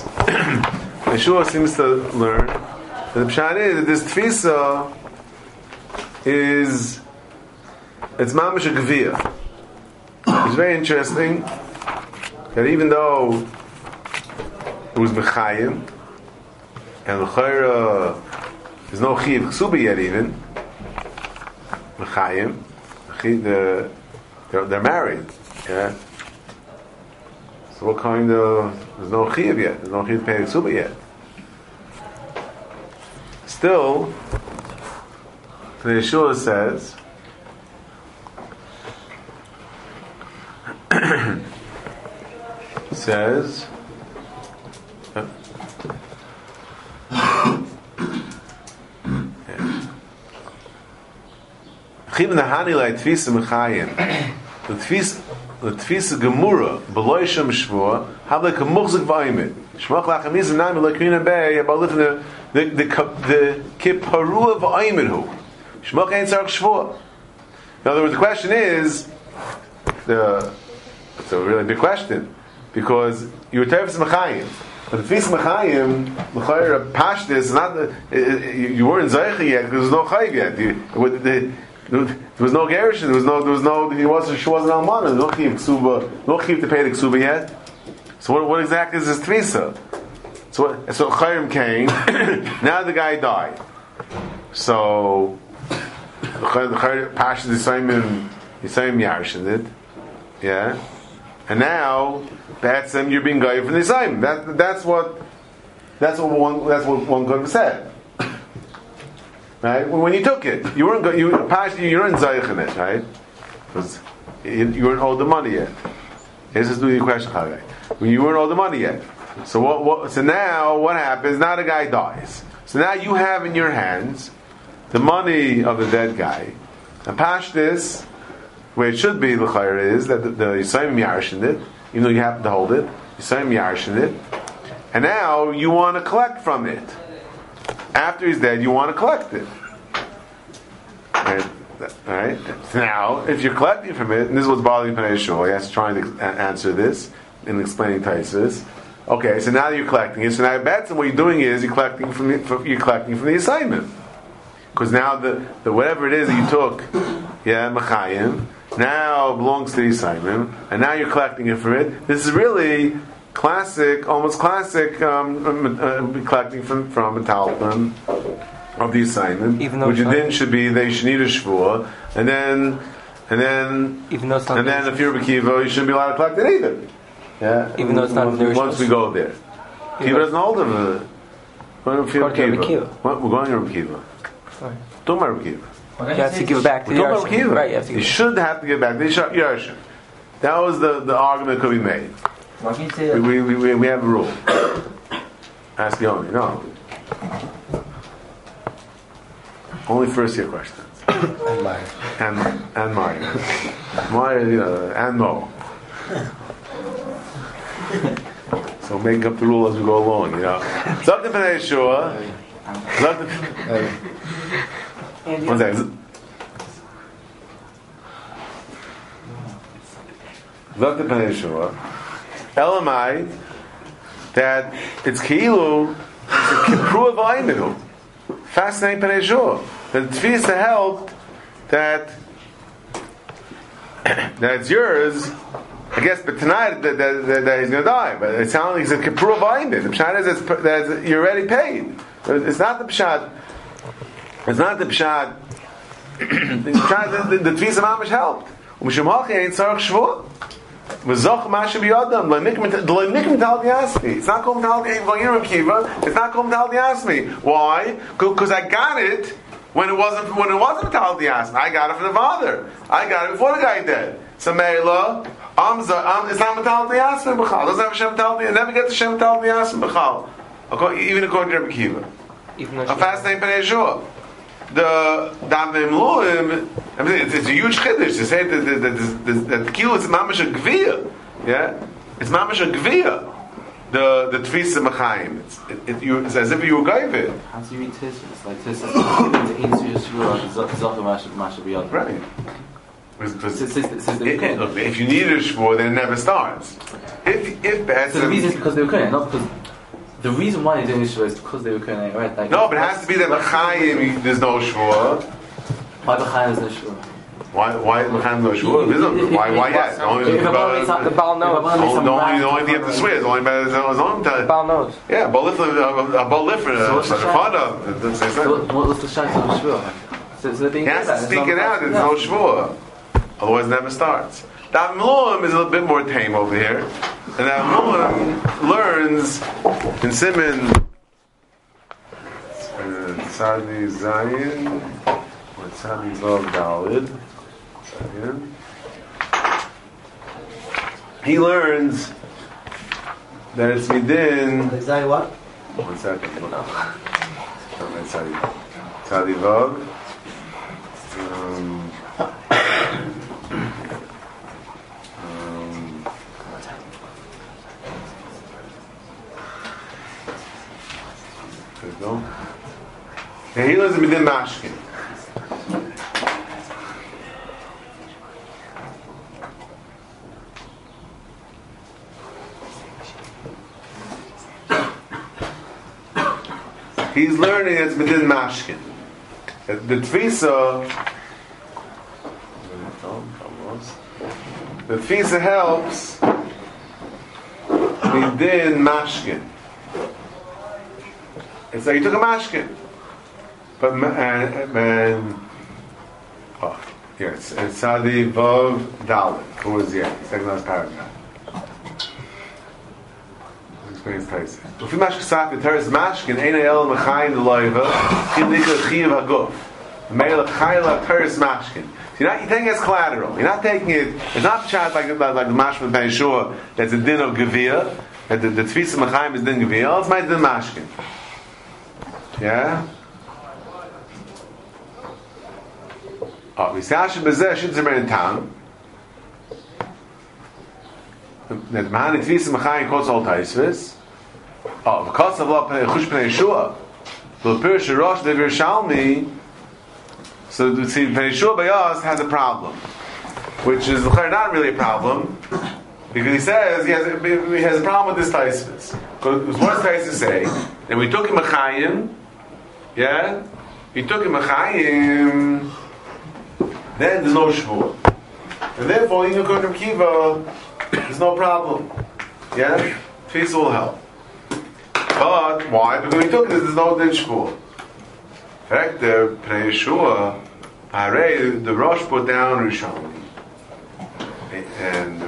Pnei seems to learn that the pshat is that this tfisa is it's mamish a gevia. It's very interesting that even though it was mechayim and l'chayra there's no chiv ksuba yet even mechayim the- they're, they're married yeah so what kind of there's no chiv yet there's no chiv pay ksuba yet still the Yeshua says says the mechayim. The tfisa gemura beloy shem shvua have like a. Shmach bay about the the the the kiparu of vayimit hu. Shmach ain't sarach shvua. In other words, the question is the it's a really big question because you were tefis mechayim. But the tefis mechayim, mechayir pashtis, is not the, i- i- you weren't zeicha yet. There was no chayiv yet. You- with the- there was no gerushin. There was no. There was no. He wasn't. She wasn't almana. No chiv ksuba. No chiv to pay the ksuba yet. So what, what exactly is this tefisa? So what, so chayim came. now the guy died. So the pashtis the same in the same yarshin it. Yeah. And now that's them you're being guided from the same. That that's what that's what one that's what one could have said. Right? When you took it, you weren't you past you weren't zayich in it, right? Because you, weren't owed the money yet. This is the question, Chagai. When you weren't owed the money yet. So what, what so now what happens? Now the guy dies. So now you have in your hands the money of the dead guy. And Pashtis, where it should be the chayr is that the, the Yisayim it, even though you happen to hold it, Yisayim Yarshin it, and now you want to collect from it. After he's dead, you want to collect it. Right? Right? Now, if you're collecting from it, and this is what's bothering Panay Shul, he has to try answer this in explaining Taisus. Okay, so now you're collecting it. So now and what you're doing is you're collecting from the, you're collecting from the assignment. Because now the, the whatever it is that you took, yeah, Machayim, now belongs to the assignment, and now you're collecting it for it. This is really classic, almost classic, um, um, uh, collecting from from a talpin of the assignment, Even though which not- then should be they should need a shvua, and then and then Even though and then if you're a Kiva, you shouldn't be allowed to collect it either. Yeah, Even though it's not once, once we go there. Kiva doesn't hold of it. We're going to Kiva. We're going to Kiva. Right. Don't Rabbi Kiva. You have to give it back to We're the talking about Yarshim. Kiva. Right, you have to you give it should have to give back to the That was the, the argument could be made. Why can't you say We, we, we, we have a rule. Ask the only. No. Only first year questions. and mine. and Maya. Maya, you know, and Mo. So make up the rule as we go along, you know. Something for the One second. Look at Pnei Yeshua. Elamai, that it's a Kipru of Aiminu. Fascinating Pnei Yeshua. That it's feast to help that that it's yours. I guess, but tonight that, that, that, that he's going to die. But it sounds like it's a Kipru of Aiminu. The Pshat is that you're already paid. It's not the Pshat. It's not the Pshat. the the, the, the Tfisa Mamish helped. Umishim Hachi ain't Sarach Shvuah. V'zoch masha biyadam. L'nikim tal yasmi. It's not called tal Kiva. It's not called tal yasmi. Why? Because I got it when it wasn't when it wasn't tal yasmi. I got it from the father. I got it before the guy did. So Meila, I'm, it's not tal yasmi b'chal. Doesn't have shem tal. It never gets a shem tal yasmi b'chal. Even according to Rebbe Kiva. A fast name Bnei Yeshua. The Davim um, Loim, I mean, it's, it's a huge chiddush to say that that that that, that, that kilo is mamash a gvia. Yeah, it's mamash a gvia. the the tfisa machayim. It's, it, it, you, it's as if you were gaivid. How do you read Tissus? Like Tissus is in to Yeshua, Zachar Mashabiyad. Right. Because- because says- says they it- couldn't. look, if you need a shvur, then it never starts. If if So the reason is because they were couldn't, not because. The reason why they're doing Yeshua is because they were couldn't, right? Like, no, but it has to be that machayim there's no shvur. Why behind is Yeshua? Why why machayim no shvur? There's no- Why why yes? Only the I'm only the The Baal knows. only the only thing you have to swear is only by the only The time. Baal knows. Yeah, bolifra, a bolifra, So what's the a shot? fada. It doesn't say So something. what- what's the shot on Yeshua? So, so He has to speak it out. There's no shvur. Otherwise, it never starts. The Amluim is a little bit more tame over here. And Amluim learns in Simon uh, Tzadi Zayin or Tzadi Vav Dalid. He learns that it's. Like Zai what? One second. Tzadi Tzadi Vav. Lives in Mashkin. He's learning it's within Mashkin. The Tfisa the Tfisa helps within Mashkin. It's like you took a mashkin. But, ma- uh, and, and, oh, yes, it's Sadi Vav Dalit. Who was the second last paragraph? Explains Taisa. Ufi mashkin sak, the teres mashkin, ein el mechayim deloiva, kim nika chiyav haguf. Meil chayla teres mashkin. You're, not, you're taking it as collateral. You're not taking it. It's not chat like like, like the mashkin ben Yeshua. That's a din of gevia. That the, the tfisa mechayim is din gevia. It's my din mashkin. Yeah? Asher Bezeh Zemer in town. That Mahani Tvisa Machayim Kotz Al Taisvis. Oh, because of Lop Chush Pnei Yeshua. The Pirish Rosh. So the see Pnei Yeshua Bayaz has a problem. Which is not really a problem. Because he says he has, he has a problem with this Taisvis. Because what does Taisvis say? And we took him Machayim. Yeah? We took him a chayim, then there's no shvur. And therefore, even to Kiva, there's no problem. Yeah? Peace will help. But, why? Because we took this, there's no din shvur. In fact, the Pnei Yeshua, the Rosh put down Rishalmi. And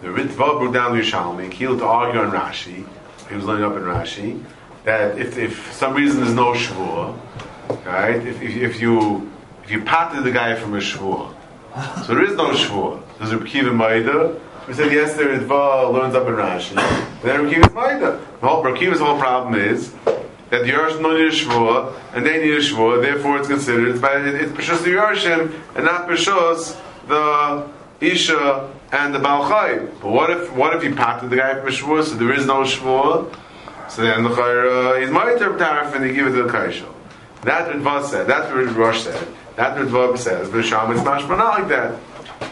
the, Ritva put down Rishalmi, Keel to argue on Rashi. He was learning up in Rashi that if, if some reason there's no shvur, right? If, if, if you you patted the guy from a shvur, so there is no shvur. There's a Kiva Maida. We said yes, there Idva learns up in Rashi. Then Kiva's Maida. The whole Kiva's whole problem is that the Yarshim don't need a shvur and they need a shvur. Therefore, it's considered it's by it's Peshus the Yarshim and not Peshus the Isha and the Balchai. But what if what if you patted the guy from a so there is no shvur? So then the Chayra, uh, he's Ma'iter Tarif and they give it to the Kaishel. That's what Ritva said. That's what Rosh said. That's what Ritva says. But Shami is not like that.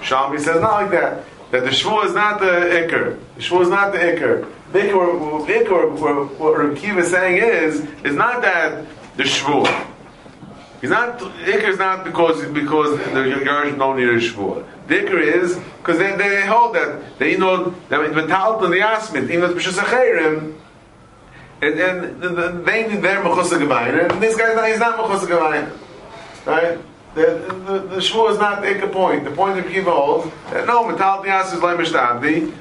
Shami says not like that. That the Shvu is not the Iker. The Shvu is not the Iker. The Iker, the Iker what, Rav is saying is, is not that the Shvu. He's not, Iker is not because, because the Yarsh don't need a Shvu. The is, because they, they hold that, they know, that when Talmud and the Asmit, even if it's B'shus and, and the, the, they need their gevayin, and this guy's not, he's not gevayin. Right? The, the, the shvu is not the point. The point of Kiva holds that no, metal dias is leimish abdi,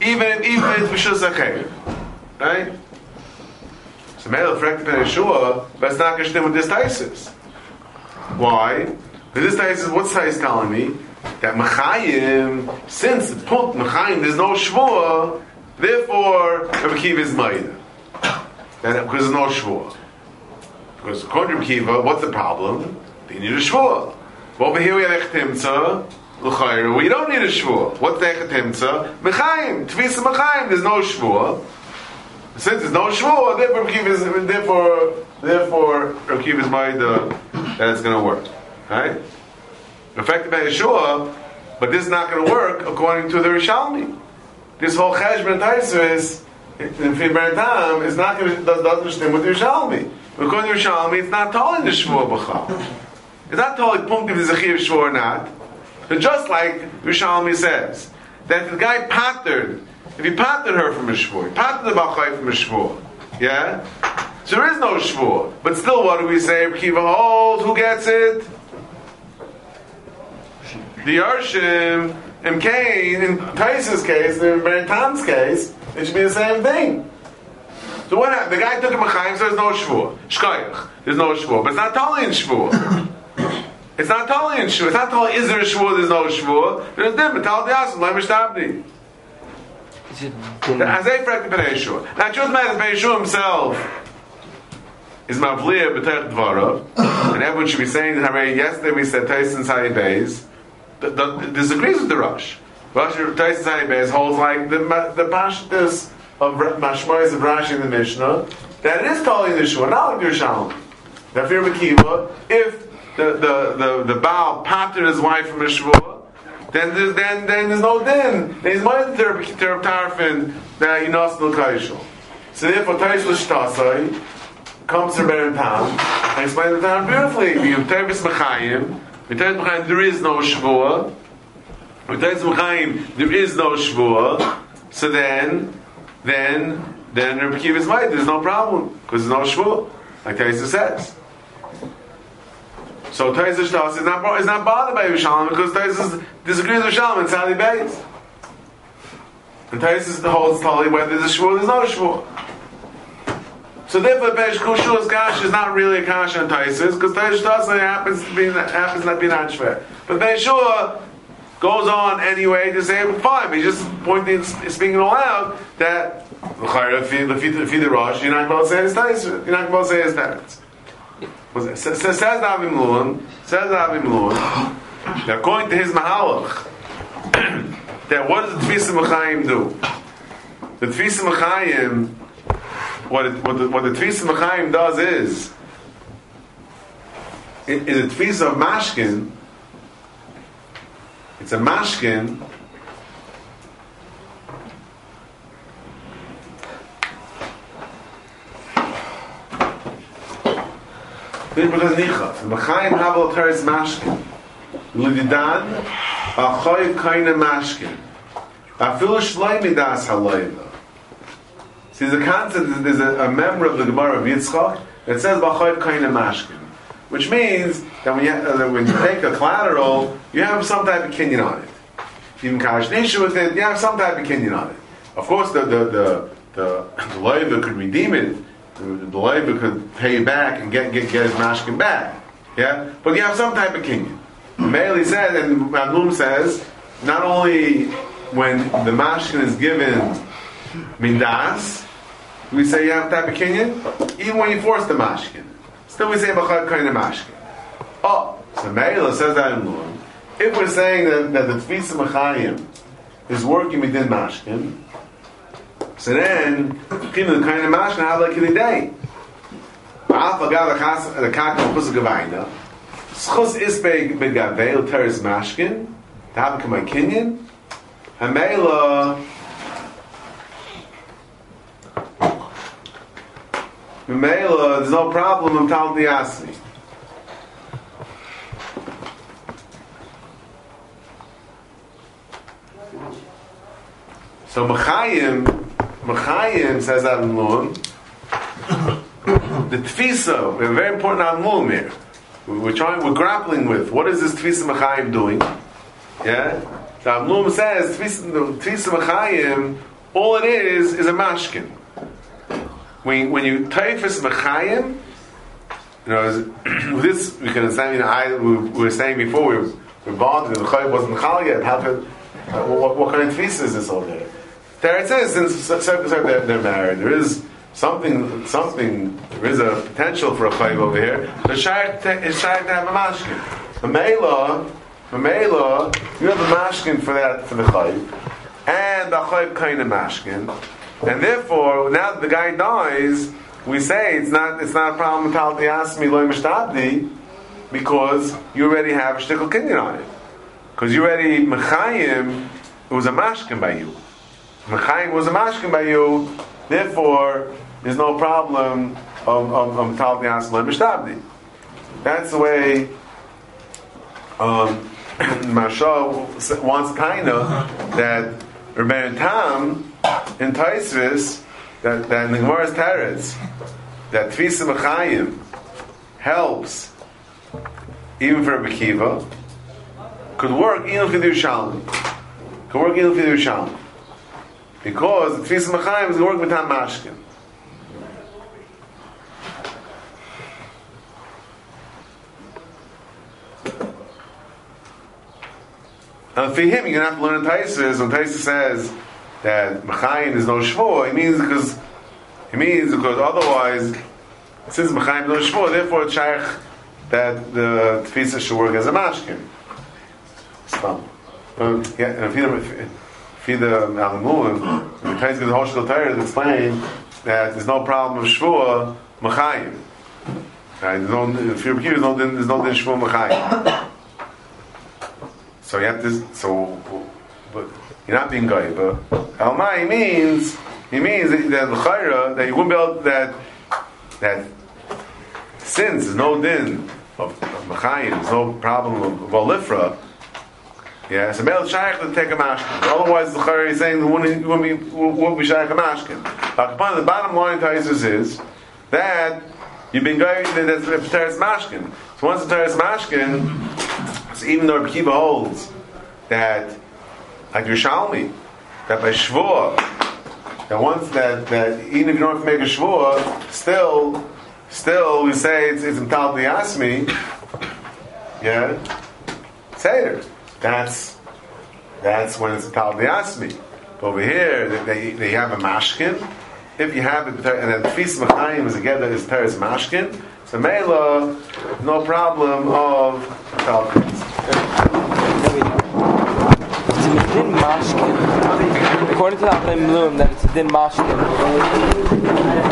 even even if it's b'shus acheir. Right? So Mele fragt ben Yeshua, but it's not geshtim with this taisis. Why? Because this taisis, what's taisis telling me? That mechayim, since the point mechayim, there's no shvua, therefore Rabbi Kiva is ma'ida. Because there's no shvua. Because according to Kiva, what's the problem? They need a shvua. Over here we have echtimtza, l'chayra. We don't need a shvua. What's the echtimtza? Mechaim, tvisa mechaim. There's no shvua. Since there's no shvua, therefore Rav is therefore therefore Rav is made uh, that it's going to work, right? Effective by Yeshua, but this is not going to work according to the Rishalmi. This whole cheshbon taisvis in Fibrentam is not going to does, doesn't understand with the Rishalmi. According to the Rishalmi, it's not telling the shvua b'chal. It's not telling punkt if there's a shvua or not. But just like Rishalmi says that the guy pattered, if he pattered her from a shvua, he pattered the bachai from a shvua, yeah. So there is no shvua, but still, what do we say? Kiva holds. Who gets it? The Yarshim and Cain, in Tyson's case, in Berentan's case, it should be the same thing. So what happened? The guy took him a chaim, so there's no shvur. Shkoyach. There's no shvur. But it's not totally in shvur. It's not totally in shvur. It's not totally, is there a shvur, there's no shvur. There's different. Tal diasim, lemish tabdi. Is it din- As they frak the Bnei Yeshua. Now, truth matters, Bnei Yeshua himself is mavliya b'tech dvarav, and everyone should be saying that. Yesterday we said Tyson Sadi Beis the, the, disagrees with the Rush. Rush Tyson Sadi Beis holds like the the pashtus of Mashmoyes of Rashi in the Mishnah that it is totally the Yeshua, not like Yerushalayim. That fear Kiva, if the the the, the Baal patted his wife from a shvua, then there's, then then there's no din. Then he's mind the terb Tarfon that he knows no kaishel. So therefore, Taishel Shtasai comes to Beren Tam and explains the Tam beautifully. You have Tevis Mechayim. Tevis Mechayim, there is no shvua. With Tevis Mechayim, there is no shvua. So then, then, then Rabbi Kiva's right. There's no problem because there's no shvua, like Taisa says. So Taisa Shtas is not is not bothered by Yerushalayim because Taisa disagrees with Yerushalayim and Sadi Beis. And Taisa holds totally whether there's a shvua, there's no shvua. So therefore, Besh Kushua's kash is not really a kash on Taisis, because Taisis Tasa happens to be happens not be not shver. But Shua goes on anyway to say, fine, he's just pointing, speaking aloud that if you the Rosh, you're not going to say his Taisis, you're not going to say his parents. Says Avim Lulun, says Avim Lulun, that according to his Mahalach, that what does the Tfisa Mechayim do? The Tfisa Mechayim what it, what the, what the Tfisa Mechaim does is it is a Tfisa of Mashkin. It's a Mashkin. Because Nicha, Mechaim Havel Teres Mashkin. Lididan, Achoy Kaina Mashkin. Afilu Shloimi Das Halayla. See, a concept, there's a, a member of the Gemara of Yitzchak that says B'chayv Kaina Mashkin, which means that when you, uh, when you take a collateral, you have some type of kinyan on it. Even Kashnisha with it, you have some type of kinyan on it. Of course, the the the the, the Leiva could redeem it, the, Leiva could pay back and get get get his Mashkin back. Yeah, but you have some type of kinyan. Meili says, and Ramlum says, not only when the Mashkin is given Mindas, we say you have have a kinyan, even when you force the mashkin. Still we say b'chad of mashkin. Oh, so Meila says that in. If we're saying that, that the tfisa machayim is working within mashkin, So then, Kima kind of mash, now like in day. But I forgot the chas, and the kaka, and Schus is be big gav, they will tear his mash, again, to have a kama kinyin. Mamela, there's no problem, I'm telling the Asmi. So, Mechaim, Mechayim says that in Lun. The Tfisa, we have a very important Amlum here. We're trying, we're grappling with what is this Tfisa Mechayim doing? Yeah? The Amlum says Tfisa, the Tfisa Mechayim, all it is is a mashkin when, when you typhus mechayim, you know, this we can understand. You know, I we, we were saying before we were, we were bonded the chayyim wasn't chal yet. How could, what, what kind of tefisa is this over there? There it says since they're, married, there is something, something. There is a potential for a chayyim over here. The shayk is to have a mashkin. A mela, a mela, you have a mashkin for that for the chayyim, and a chayyim kind of mashkin. And therefore, now that the guy dies, we say it's not it's not a problem with Talti Asmi Loy Mishtabdi because you already have a shtickle kinyan on it. Because you already Mechayim, it was a mashkin by you. Mechayim was a mashkin by you, therefore there's no problem of of, of Asmi Mishtabdi. That's the way um, Mashal wants kind of that Rebbeinu Tam in Taisvis that, that in the Gemara's Teretz that Tvisa Mechayim helps even for Rebbe Kiva could work even for the Yerushalmi could work even for the Yerushalmi because the Mechayim is going to work Mashkin And for him, you're gonna have to learn Taisus. When Taisus says that Mechayim is no Shvur, it means because it means because otherwise, since Mechayim is no Shvur, therefore it's shaykh that the Tfisa should work as a mashkin. Um, yeah, and if you if you the Alamulim, the Taisus the Hoshel Torah explain that there's no problem of Shvur Mechayim. Right? There's no, if you're there's no there's no din Shvur Mechayim. So you have to. So, but you're not being goy. But almai means he means that that l'chayra that you wouldn't be able that that since there's no din of, of machayim, there's no problem of, of olifra. Yeah, so male shaykh to take a mashkin. Otherwise, the chayra is saying wouldn't, wouldn't be shaykh a mashkin. But the bottom line, Taisus is that you've been going that's the teres mashkin. So once the teres mashkin. So even though Kiva holds that, like Yerushalmi, that by Shvur, that once that, that even if you don't have to make a Shvur, still, still we say it's, it's Mtal Asmi, yeah, Seder. That's, that's when it's Mtal Asmi. But over here, they, they have a mashkin. If you have it, and then Fis Machayim is together is Teres Mashkin, so Mela, no problem of a mashkin. According to the Bloom, that it's a din mashkin.